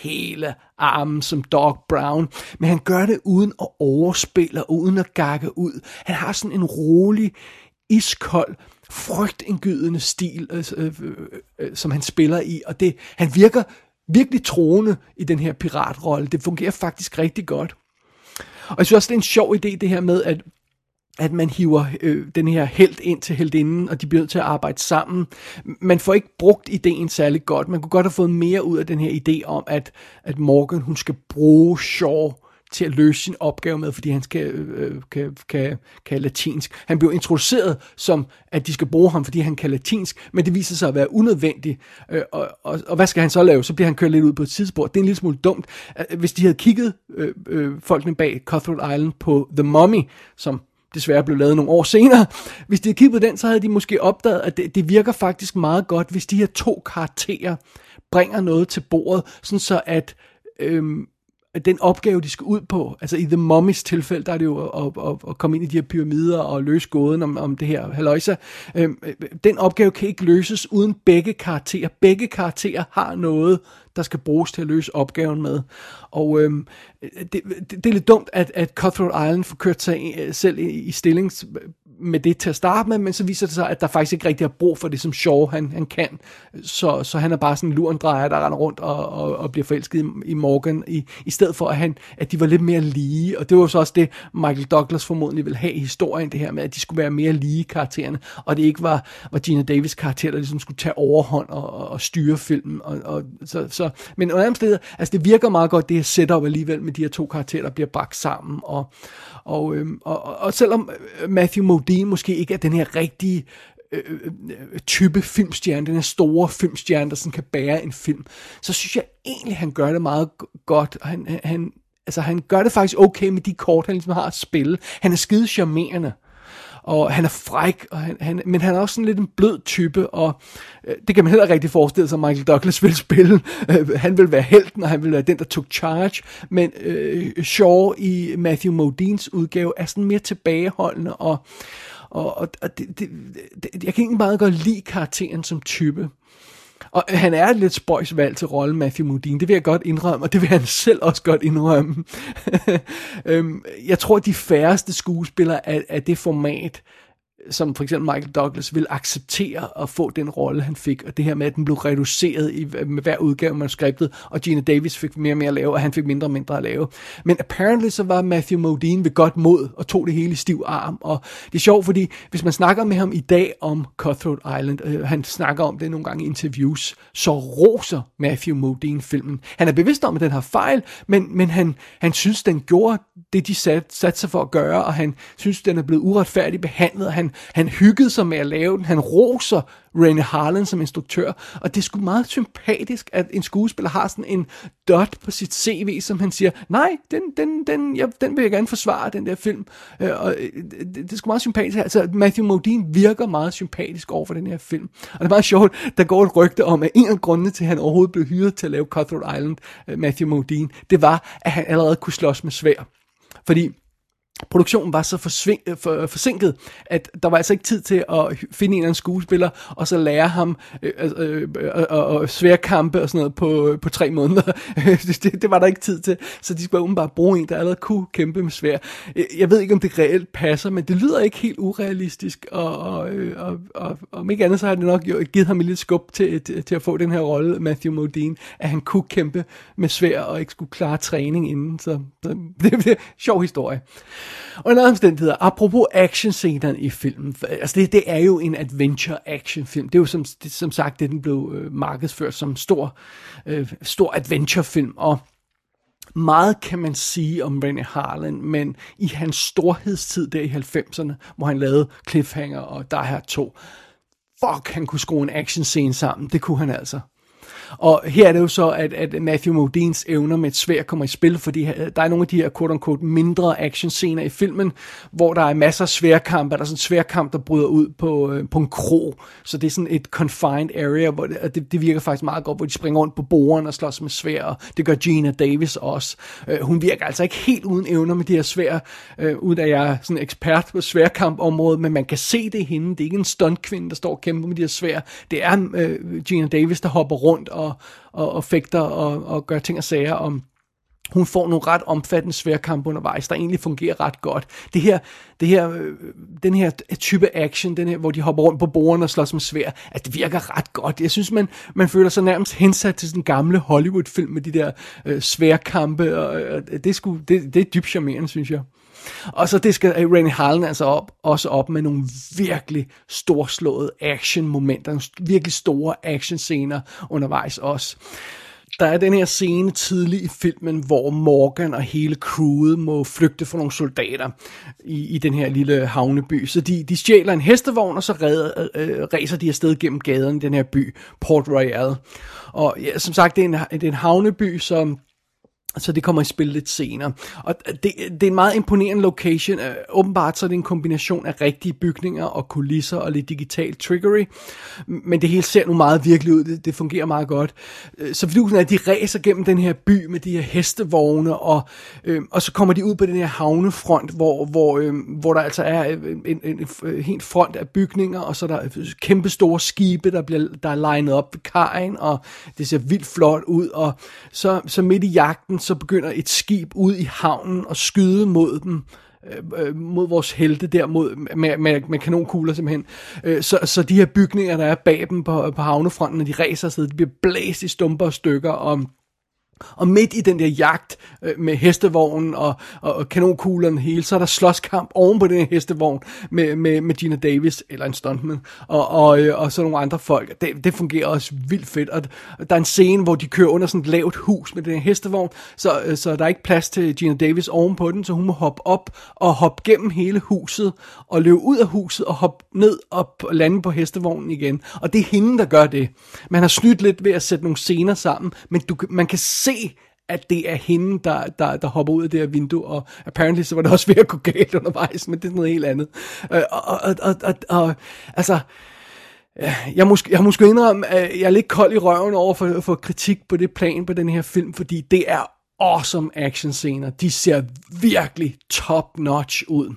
hele armen som Doc Brown, men han gør det uden at overspille og uden at gakke ud. Han har sådan en rolig, iskold, frygtindgydende stil, øh, øh, øh, som han spiller i, og det, han virker virkelig troende i den her piratrolle. Det fungerer faktisk rigtig godt. Og jeg synes også, det er en sjov idé, det her med, at at man hiver øh, den her held ind til heldinden, og de bliver nødt til at arbejde sammen. Man får ikke brugt ideen særlig godt. Man kunne godt have fået mere ud af den her idé om, at, at Morgan hun skal bruge Shaw til at løse sin opgave med, fordi han skal, øh, øh kan, kan, kan latinsk. Han blev introduceret som, at de skal bruge ham, fordi han kan latinsk, men det viser sig at være unødvendigt. Øh, og, og, og hvad skal han så lave? Så bliver han kørt lidt ud på et tidsspor. Det er en lille smule dumt. Hvis de havde kigget øh, øh, folkene bag Cutthroat Island på The Mummy, som desværre blev lavet nogle år senere. Hvis de havde kigget på den, så havde de måske opdaget, at det, det virker faktisk meget godt, hvis de her to karakterer bringer noget til bordet, sådan så at øhm, at den opgave, de skal ud på, altså i The Mummies tilfælde, der er det jo at, at, at komme ind i de her pyramider og løse gåden om, om det her haløjsa. Øhm, den opgave kan ikke løses uden begge karakterer. Begge karakterer har noget, der skal bruges til at løse opgaven med. Og øhm, det, det, det er lidt dumt, at, at Cutthroat Island får kørt sig øh, selv i, i stillings med det til at starte med, men så viser det sig, at der faktisk ikke rigtig er brug for det, som Shaw han, han kan. Så, så han er bare sådan en lurendrejer, der render rundt og, og, og bliver forelsket i, i Morgan, i, i stedet for at, han, at de var lidt mere lige. Og det var jo så også det, Michael Douglas formodentlig ville have i historien, det her med, at de skulle være mere lige karaktererne, og det ikke var, var Gina Davis karakter, der ligesom skulle tage overhånd og, og, og styre filmen. Og, og, så, så, men under andre steder, altså det virker meget godt, det her setup alligevel med de her to karakterer, der bliver bragt sammen. Og, og, øhm, og, og, selvom øh, Matthew Modine måske ikke er den her rigtige øh, øh, type filmstjerne, den her store filmstjerne, der sådan kan bære en film, så synes jeg egentlig, han gør det meget godt. Og Han, han, altså, han gør det faktisk okay med de kort, han ligesom har at spille. Han er skide charmerende og han er fræk, og han, han, men han er også sådan lidt en blød type, og øh, det kan man heller ikke rigtig forestille sig, at Michael Douglas vil spille. Øh, han vil være helten, og han vil være den, der tog charge, men øh, Shaw i Matthew Modines udgave er sådan mere tilbageholdende, og Og, og, og det, det, det, jeg kan ikke meget godt lide karakteren som type. Og han er et lidt spøjs valg til rollen Matthew Modine, det vil jeg godt indrømme, og det vil han selv også godt indrømme. øhm, jeg tror, at de færreste skuespillere af, af det format som for eksempel Michael Douglas vil acceptere at få den rolle, han fik, og det her med, at den blev reduceret i, med hver udgave af manuskriptet, og Gina Davis fik mere og mere at lave, og han fik mindre og mindre at lave. Men apparently så var Matthew Modine ved godt mod, og tog det hele i stiv arm, og det er sjovt, fordi hvis man snakker med ham i dag om Cutthroat Island, øh, han snakker om det nogle gange i interviews, så roser Matthew Modine filmen. Han er bevidst om, at den har fejl, men, men han, han synes, den gjorde det, de satte sat sig for at gøre, og han synes, den er blevet uretfærdigt behandlet, og han han hyggede sig med at lave den. Han roser Rene Harlan som instruktør, og det er sgu meget sympatisk, at en skuespiller har sådan en dot på sit CV, som han siger, nej, den, den, den, ja, den vil jeg gerne forsvare, den der film. Øh, og øh, det, det er sgu meget sympatisk. Altså, Matthew Modine virker meget sympatisk over for den her film. Og det er meget sjovt, der går et rygte om, at en af grundene til, at han overhovedet blev hyret til at lave Cutthroat Island, øh, Matthew Modine, det var, at han allerede kunne slås med svær. Fordi produktionen var så forsving, øh, for, øh, forsinket, at der var altså ikke tid til at finde en eller anden skuespiller, og så lære ham øh, øh, øh, øh, svære kampe og sådan noget på, øh, på tre måneder. det, det var der ikke tid til, så de skulle åbenbart bruge en, der allerede kunne kæmpe med svær. Jeg ved ikke, om det reelt passer, men det lyder ikke helt urealistisk, og, og, og, og, og om ikke andet, så har det nok givet ham et lille skub til, til, til at få den her rolle, Matthew Modine, at han kunne kæmpe med svær og ikke skulle klare træning inden, så, så det er en sjov historie. Og en anden omstændighed, apropos actionscenerne i filmen, altså det, det er jo en adventure action film. Det er jo som, det, som sagt, det den blev øh, markedsført som stor, øh, stor adventure film, og meget kan man sige om René Harlan, men i hans storhedstid der i 90'erne, hvor han lavede Cliffhanger og Die Hard 2, fuck, han kunne skrue en action scene sammen. Det kunne han altså. Og her er det jo så, at, at Matthew Modines evner med et svær kommer i spil, fordi der er nogle af de her quote-unquote mindre actionscener i filmen, hvor der er masser af sværkamp, der er sådan en sværkamp, der bryder ud på, øh, på en krog. Så det er sådan et confined area, hvor det, det, det virker faktisk meget godt, hvor de springer rundt på borden og slås med svær, og det gør Gina Davis også. Øh, hun virker altså ikke helt uden evner med de her svær, øh, uden at jeg er sådan ekspert på sværkampområdet, men man kan se det i hende. Det er ikke en stuntkvinde, der står og kæmper med de her svær. Det er øh, Gina Davis, der hopper rundt og, og, og fægter og, og gør ting og sager om hun får nogle ret omfattende sværkampe undervejs, der egentlig fungerer ret godt. Det her, det her, øh, den her type action, den her, hvor de hopper rundt på bordene og slås med svær, at det virker ret godt. Jeg synes, man, man føler sig nærmest hensat til den gamle Hollywood-film med de der øh, sværkampe, og og det, er sgu, det, det er dybt charmerende, synes jeg. Og så det skal øh, Rennie Harlan altså op, også op med nogle virkelig storslåede action-momenter, virkelig store action-scener undervejs også. Der er den her scene tidlig i filmen, hvor Morgan og hele crewet må flygte fra nogle soldater i, i den her lille havneby. Så de, de stjæler en hestevogn, og så redder, øh, øh racer de afsted gennem gaden i den her by, Port Royal. Og ja, som sagt, det er en, det er en havneby, som så det kommer i spil lidt senere. Og det, det er en meget imponerende location. Øh, åbenbart så er det en kombination af rigtige bygninger og kulisser og lidt digital trickery. Men det hele ser nu meget virkelig ud. Det, det fungerer meget godt. Øh, så fidusen er, at de ræser gennem den her by med de her hestevogne, og, øh, og så kommer de ud på den her havnefront, hvor, hvor, øh, hvor der altså er en, en, en, en helt front af bygninger, og så er der kæmpe store skibe, der, bliver, der er legnet op ved kajen, og det ser vildt flot ud. Og så, så midt i jagten, så begynder et skib ud i havnen og skyde mod dem øh, øh, mod vores helte der mod, med, med, med kanonkugler simpelthen. Øh, så, så de her bygninger, der er bag dem på, på havnefronten, de ræser afsted, de bliver blæst i stumper og stykker, og og midt i den der jagt øh, med hestevognen og, og, og kanonkuglerne hele, så er der slåskamp oven på den her hestevogn med, med, med Gina Davis, eller en stuntman, og, og, øh, og så nogle andre folk. Det, det fungerer også vildt fedt. Og der er en scene, hvor de kører under sådan et lavt hus med den her hestevogn, så, øh, så der er ikke plads til Gina Davis oven på den, så hun må hoppe op og hoppe gennem hele huset, og løbe ud af huset og hoppe ned og lande på hestevognen igen. Og det er hende, der gør det. Man har snydt lidt ved at sætte nogle scener sammen, men du, man kan se, at det er hende, der, der, der hopper ud af det her vindue, og apparently så var det også ved at gå galt undervejs, men det er noget helt andet. Øh, og, og, og, og, og altså, jeg måske, jeg måske indrømme, at jeg er lidt kold i røven over for, for kritik på det plan på den her film, fordi det er awesome action scener. De ser virkelig top notch ud.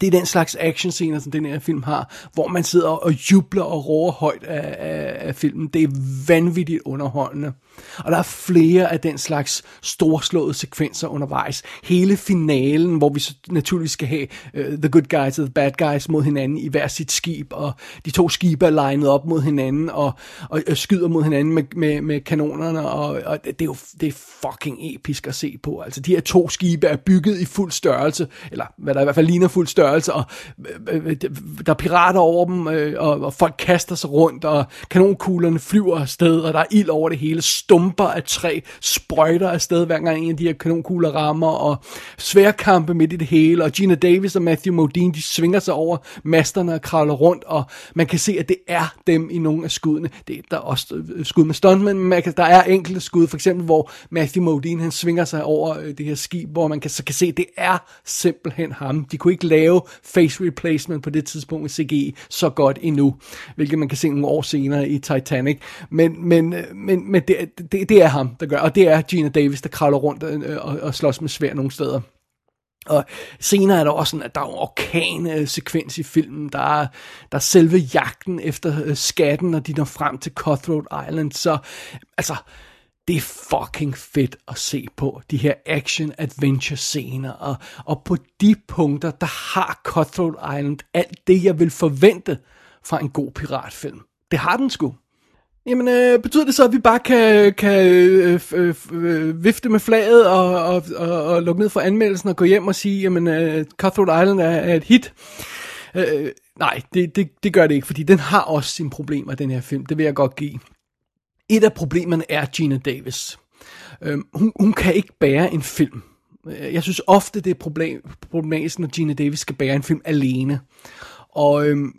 Det er den slags actionscener, som den her film har, hvor man sidder og jubler og råber højt af, af, af filmen. Det er vanvittigt underholdende. Og der er flere af den slags storslåede sekvenser undervejs. Hele finalen, hvor vi naturligvis skal have uh, The Good Guys og The Bad Guys mod hinanden i hver sit skib, og de to skibe er legnet op mod hinanden, og, og, og skyder mod hinanden med, med, med kanonerne, og, og det er jo det er fucking episk at se på. Altså, de her to skibe er bygget i fuld størrelse, eller hvad der i hvert fald ligner fuld størrelse, og øh, øh, der er pirater over dem, øh, og, og folk kaster sig rundt, og kanonkuglerne flyver afsted, og der er ild over det hele stumper af træ sprøjter afsted, hver gang en af de her kanonkugler rammer, og sværkampe midt i det hele, og Gina Davis og Matthew Modine, de svinger sig over masterne og kravler rundt, og man kan se, at det er dem i nogle af skuddene. Det, der er også øh, skud med stuntmen, men der er enkelte skud, for eksempel hvor Matthew Modine, han svinger sig over øh, det her skib, hvor man kan, så kan se, at det er simpelthen ham. De kunne ikke lave face replacement på det tidspunkt med CGI så godt endnu, hvilket man kan se nogle år senere i Titanic. Men, men, men, men det, det, det er ham, der gør, og det er Gina Davis, der kravler rundt og, og, og slås med svær nogle steder. Og senere er der også sådan, at der er en orkan-sekvens øh, i filmen. Der er, der er selve jagten efter øh, skatten, når de når frem til Cutthroat Island. Så altså, det er fucking fedt at se på, de her action-adventure-scener. Og, og på de punkter, der har Cutthroat Island alt det, jeg vil forvente fra en god piratfilm. Det har den sgu. Jamen, øh, betyder det så, at vi bare kan, kan øh, øh, øh, vifte med flaget og, og, og, og lukke ned for anmeldelsen og gå hjem og sige, jamen, øh, Cutthroat Island er, er et hit? Øh, nej, det, det, det gør det ikke, fordi den har også sine problemer, den her film. Det vil jeg godt give. Et af problemerne er Gina Davis. Øh, hun, hun kan ikke bære en film. Øh, jeg synes ofte, det er problem, problematisk, når Gina Davis skal bære en film alene. Og øhm,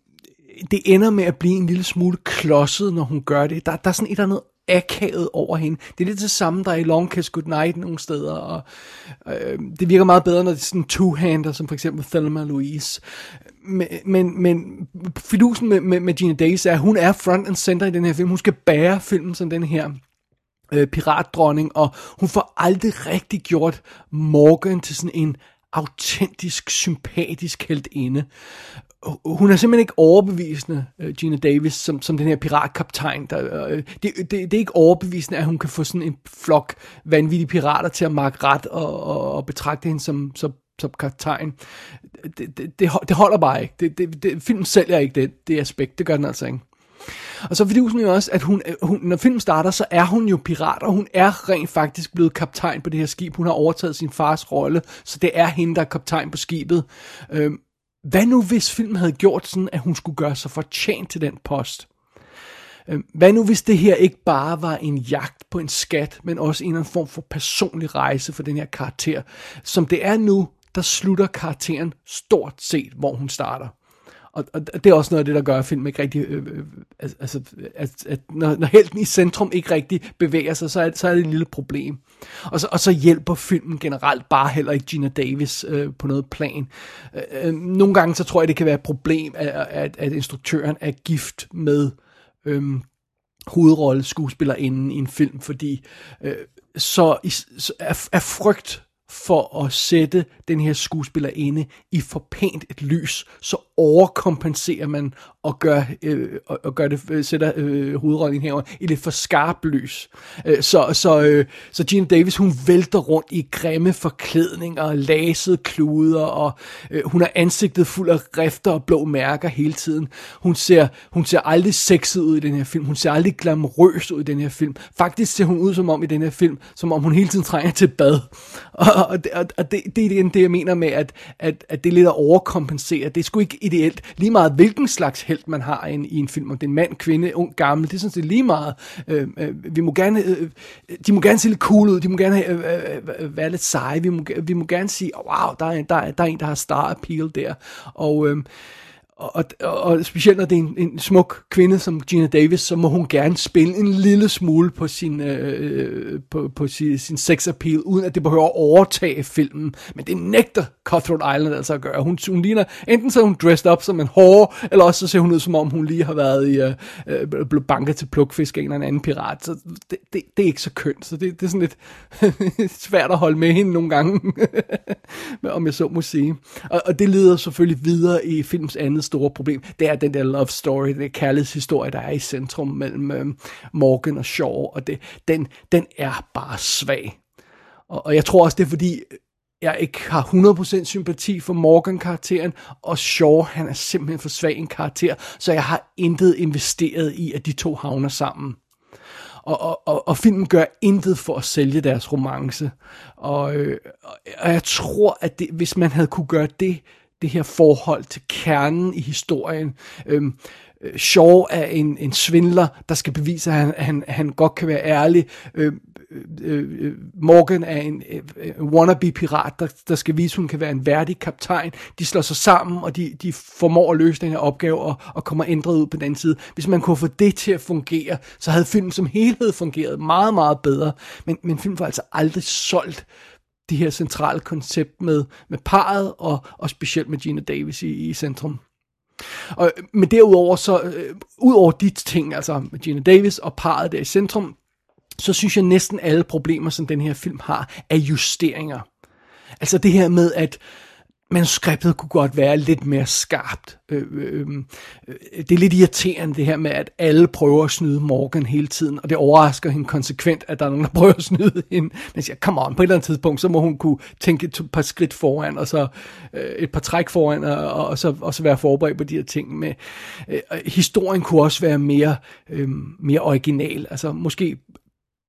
det ender med at blive en lille smule klodset, når hun gør det. Der, der er sådan et eller andet akavet over hende. Det er lidt det samme, der er i Long Kiss Goodnight nogle steder, og øh, det virker meget bedre, når det er sådan two-hander, som for eksempel Thelma Louise. Men, men, men fidusen med, med, med Gina Davis er, at hun er front and center i den her film. Hun skal bære filmen som den her øh, piratdronning, og hun får aldrig rigtig gjort Morgan til sådan en autentisk, sympatisk heldinde hun er simpelthen ikke overbevisende, øh, Gina Davis, som, som den her piratkaptajn. Der, øh, det, det, det er ikke overbevisende, at hun kan få sådan en flok vanvittige pirater til at markere ret og, og, og betragte hende som, som, som kaptajn. Det, det, det, det holder bare ikke. Det, det, det, filmen sælger ikke det, det aspekt. Det gør den altså ikke. Og så fordi hun jo også, at hun, øh, hun, når filmen starter, så er hun jo pirat, og hun er rent faktisk blevet kaptajn på det her skib. Hun har overtaget sin fars rolle, så det er hende, der er kaptajn på skibet. Øhm, hvad nu hvis filmen havde gjort sådan, at hun skulle gøre sig fortjent til den post? Øhm, hvad nu hvis det her ikke bare var en jagt på en skat, men også en eller anden form for personlig rejse for den her karakter? Som det er nu, der slutter karakteren stort set, hvor hun starter. Og, og det er også noget af det, der gør, at filmen ikke rigtig... Øh, øh, altså, altså, at, at når, når helten i centrum ikke rigtig bevæger sig, så er, så er det et lille problem. Og så, og så hjælper filmen generelt bare heller ikke Gina Davis øh, på noget plan. Øh, øh nogle gange så tror jeg, det kan være et problem, at, at, at instruktøren er gift med... Øh, hovedrolle skuespillerinden i en film, fordi øh, så, så er, er frygt for at sætte den her skuespillerinde i for pænt et lys, så overkompenserer man og gør, øh, og gør det, øh, sætter øh, hovedrollen her i lidt for skarpt lys. Øh, så, så, øh, så Gina Davis, hun vælter rundt i grimme forklædninger og lasede kluder, og øh, hun har ansigtet fuld af rifter og blå mærker hele tiden. Hun ser, hun ser aldrig sexet ud i den her film. Hun ser aldrig glamorøs ud i den her film. Faktisk ser hun ud som om i den her film, som om hun hele tiden trænger til bad. Og, og, og, og det, det er det, jeg mener med, at, at, at det er lidt at overkompensere. Det er sgu ikke ideelt. Lige meget hvilken slags held man har i en, i en film, om det er en mand, kvinde, ung, gammel, det er sådan set lige meget. Øh, øh, vi må gerne, øh, øh de må gerne se lidt cool ud, de må gerne øh, øh, øh, øh være lidt seje, vi må, vi må gerne sige, wow, der er, der, er, der er en, der har star appeal der. Og, øh, og, og, og specielt når det er en, en smuk kvinde som Gina Davis, så må hun gerne spille en lille smule på sin, øh, på, på sin, sin sex appeal, uden at det behøver at overtage filmen. Men det nægter Cutthroat Island altså at gøre. Hun, hun ligner, enten så er hun dressed up som en hårde, eller også så ser hun ud som om hun lige har været i, øh, øh blevet banket til plukfisk af en eller anden pirat. Så det, det, det er ikke så kønt, så det, det er sådan lidt svært at holde med hende nogle gange, om jeg så må sige. Og, og det leder selvfølgelig videre i films andet store problem, det er den der love story, den kærlighedshistorie, der er i centrum mellem øh, Morgan og Shaw, og det, den, den er bare svag. Og, og jeg tror også, det er fordi, jeg ikke har 100% sympati for Morgan-karakteren, og Shaw, han er simpelthen for svag en karakter, så jeg har intet investeret i, at de to havner sammen. Og, og, og, og filmen gør intet for at sælge deres romance. Og, øh, og, og jeg tror, at det, hvis man havde kunne gøre det det her forhold til kernen i historien. Øhm, øh, Shaw er en, en svindler, der skal bevise, at han, han, han godt kan være ærlig. Øhm, øh, øh, Morgan er en øh, wannabe-pirat, der, der skal vise, at hun kan være en værdig kaptajn. De slår sig sammen, og de, de formår at løse den her opgave og, og kommer ændret ud på den side. Hvis man kunne få det til at fungere, så havde filmen som helhed fungeret meget, meget bedre. Men, men filmen var altså aldrig solgt det her centrale koncept med, med parret, og, og specielt med Gina Davis i, i centrum. Og, men derudover så, øh, ud over de ting, altså med Gina Davis og parret der i centrum, så synes jeg næsten alle problemer, som den her film har, er justeringer. Altså det her med, at manuskriptet kunne godt være lidt mere skarpt. Øh, øh, øh, det er lidt irriterende det her med, at alle prøver at snyde Morgan hele tiden, og det overrasker hende konsekvent, at der er nogen, der prøver at snyde hende. Men siger, come on, på et eller andet tidspunkt, så må hun kunne tænke et par skridt foran, og så øh, et par træk foran, og, og, så, og så være forberedt på de her ting. Med, øh, historien kunne også være mere, øh, mere original. Altså måske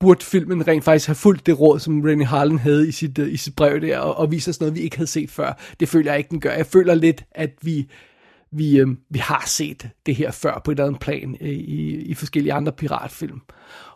burde filmen rent faktisk have fulgt det råd, som Rennie Harlan havde i sit, uh, i sit brev der, og, og vise os noget, vi ikke havde set før. Det føler jeg ikke, den gør. Jeg føler lidt, at vi, vi, øh, vi har set det her før på et eller andet plan øh, i, i forskellige andre piratfilm.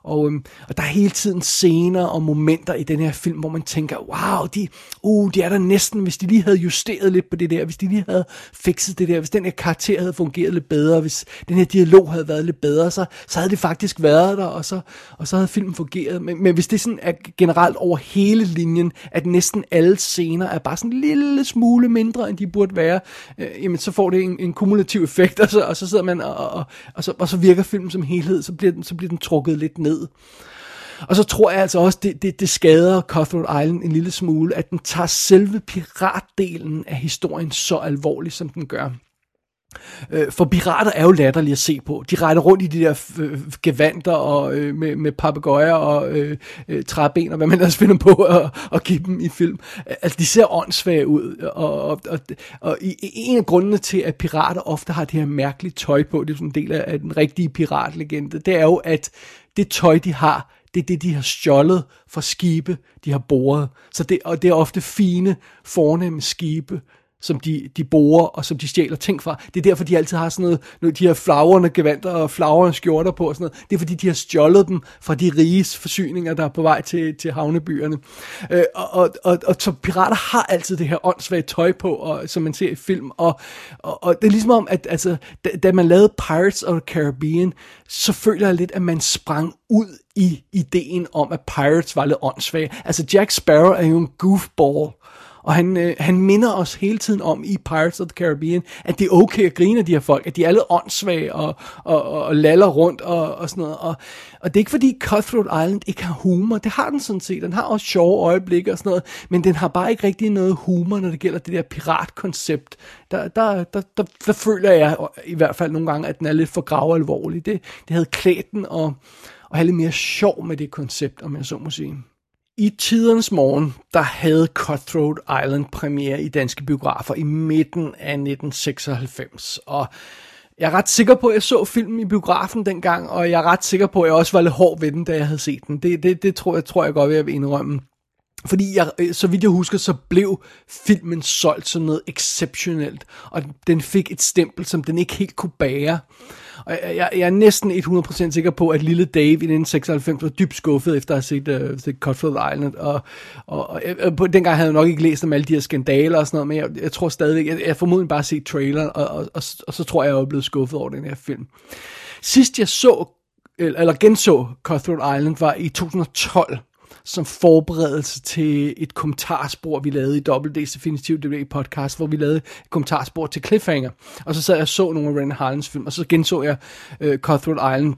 Og, øhm, og der er hele tiden scener og momenter i den her film, hvor man tænker, wow, de, uh, de er der næsten, hvis de lige havde justeret lidt på det der, hvis de lige havde fikset det der, hvis den her karakter havde fungeret lidt bedre, hvis den her dialog havde været lidt bedre, så, så havde det faktisk været der, og så, og så havde filmen fungeret. Men, men hvis det sådan er generelt over hele linjen, at næsten alle scener er bare sådan en lille smule mindre, end de burde være, øh, jamen så får det en, en kumulativ effekt, og så, og så sidder man, og, og, og, så, og så virker filmen som helhed, så bliver den, så bliver den trukket lidt ned ned. Og så tror jeg altså også, det, det, det skader Cutthroat Island en lille smule, at den tager selve piratdelen af historien så alvorligt, som den gør. Øh, for pirater er jo latterlige at se på. De rejder rundt i de der øh, gevanter og, øh, med, med papegøjer og øh, øh, træben og hvad man ellers finder på at, at give dem i film. Altså, de ser åndssvage ud. Og, og, og, og en af grundene til, at pirater ofte har det her mærkelige tøj på, det er sådan en del af den rigtige piratlegende, det er jo, at det tøj, de har, det er det, de har stjålet fra skibe, de har boret. Så det, og det er ofte fine, fornemme skibe, som de, de borer, og som de stjæler ting fra. Det er derfor, de altid har sådan noget, de har flagrende gevanter og flagrende skjorter på og sådan noget. Det er fordi, de har stjålet dem fra de riges forsyninger, der er på vej til, til havnebyerne. Øh, og, og, og, og så pirater har altid det her åndssvagt tøj på, og, som man ser i film. Og, og, og det er ligesom om, at altså, da, da man lavede Pirates of the Caribbean, så føler jeg lidt, at man sprang ud i ideen om, at Pirates var lidt åndssvage. Altså Jack Sparrow er jo en goofball. Og han, øh, han minder os hele tiden om i Pirates of the Caribbean, at det er okay at grine af de her folk, at de er alle åndssvage og, og, og, og laller rundt og, og sådan noget. Og, og det er ikke fordi Cutthroat Island ikke har humor, det har den sådan set. Den har også sjove øjeblikke og sådan noget, men den har bare ikke rigtig noget humor, når det gælder det der piratkoncept. Der, der, der, der, der føler jeg i hvert fald nogle gange, at den er lidt for grav alvorlig. Det, det havde klædt den og, og have lidt mere sjov med det koncept, om jeg så må sige. I tidernes morgen, der havde Cutthroat Island premiere i danske biografer i midten af 1996, og jeg er ret sikker på, at jeg så filmen i biografen dengang, og jeg er ret sikker på, at jeg også var lidt hård ved den, da jeg havde set den. Det, det, det tror, jeg, tror jeg godt, at jeg vil indrømme. Fordi jeg, øh, så vidt jeg husker, så blev filmen solgt som noget exceptionelt, og den fik et stempel, som den ikke helt kunne bære. Og jeg, jeg, jeg er næsten 100% sikker på, at lille Dave i 1996 var dybt skuffet efter at have set, uh, set Cutthroat Island. Og, og, og, og på, dengang havde jeg nok ikke læst om alle de her skandaler og sådan noget, men jeg, jeg tror stadigvæk, jeg, jeg formodentlig bare set traileren, og, og, og, og så tror jeg, jeg er blevet skuffet over den her film. Sidst jeg så, eller genså Cutthroat Island, var i 2012 som forberedelse til et kommentarspor, vi lavede i WD's Definitive DVD podcast, hvor vi lavede et kommentarspor til Cliffhanger. Og så sad jeg og så nogle af Ren Harlens film, og så genså jeg øh, Cutthroat Island.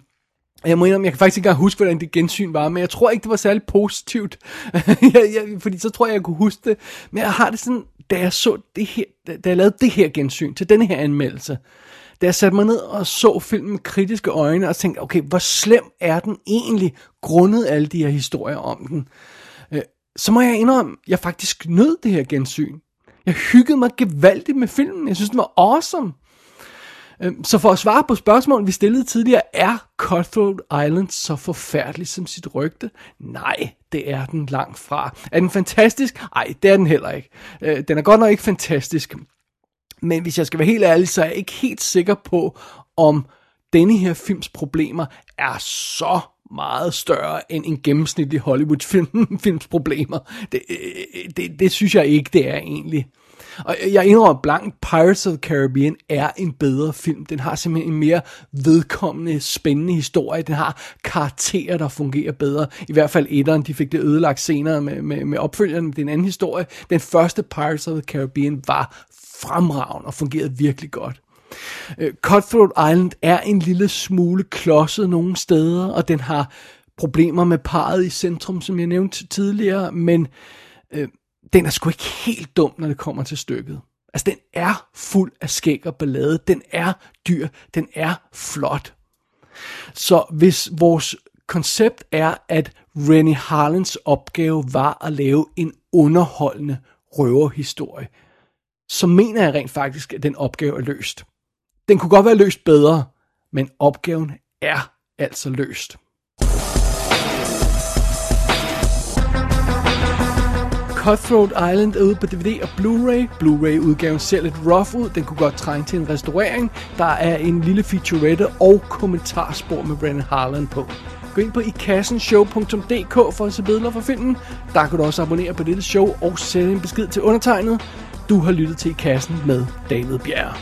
Jeg må indrømme, jeg kan faktisk ikke engang huske, hvordan det gensyn var, men jeg tror ikke, det var særlig positivt. jeg, jeg, fordi så tror jeg, jeg kunne huske det. Men jeg har det sådan, da jeg så det her, da jeg lavede det her gensyn til denne her anmeldelse, da jeg satte mig ned og så filmen med kritiske øjne og tænkte, okay, hvor slem er den egentlig, grundet alle de her historier om den, øh, så må jeg indrømme, jeg faktisk nød det her gensyn. Jeg hyggede mig gevaldigt med filmen. Jeg synes, den var awesome. Øh, så for at svare på spørgsmålet, vi stillede tidligere, er Cutthroat Island så forfærdelig som sit rygte? Nej, det er den langt fra. Er den fantastisk? Nej, det er den heller ikke. Øh, den er godt nok ikke fantastisk. Men hvis jeg skal være helt ærlig, så er jeg ikke helt sikker på, om denne her films problemer er så meget større end en gennemsnitlig Hollywood-films problemer. Det, øh, det, det synes jeg ikke, det er egentlig. Og jeg indrømmer blankt, Pirates of the Caribbean er en bedre film. Den har simpelthen en mere vedkommende, spændende historie. Den har karakterer, der fungerer bedre. I hvert fald etteren, de fik det ødelagt senere med, med, med opfølgeren. Det er en anden historie. Den første Pirates of the Caribbean var fremragende og fungerede virkelig godt. Øh, Cutthroat Island er en lille smule klodset nogle steder, og den har problemer med parret i centrum, som jeg nævnte tidligere, men øh, den er sgu ikke helt dum, når det kommer til stykket. Altså, den er fuld af skæg og ballade. Den er dyr. Den er flot. Så hvis vores koncept er, at Rennie Harlens opgave var at lave en underholdende røverhistorie, så mener jeg rent faktisk, at den opgave er løst. Den kunne godt være løst bedre, men opgaven er altså løst. Cutthroat Island er ude på DVD og Blu-ray. Blu-ray-udgaven ser lidt rough ud. Den kunne godt trænge til en restaurering. Der er en lille featurette og kommentarspor med Brennan Harlan på. Gå ind på ikassenshow.dk for at se billeder fra filmen. Der kan du også abonnere på dette show og sende en besked til undertegnet. Du har lyttet til I Kassen med David Bjerre.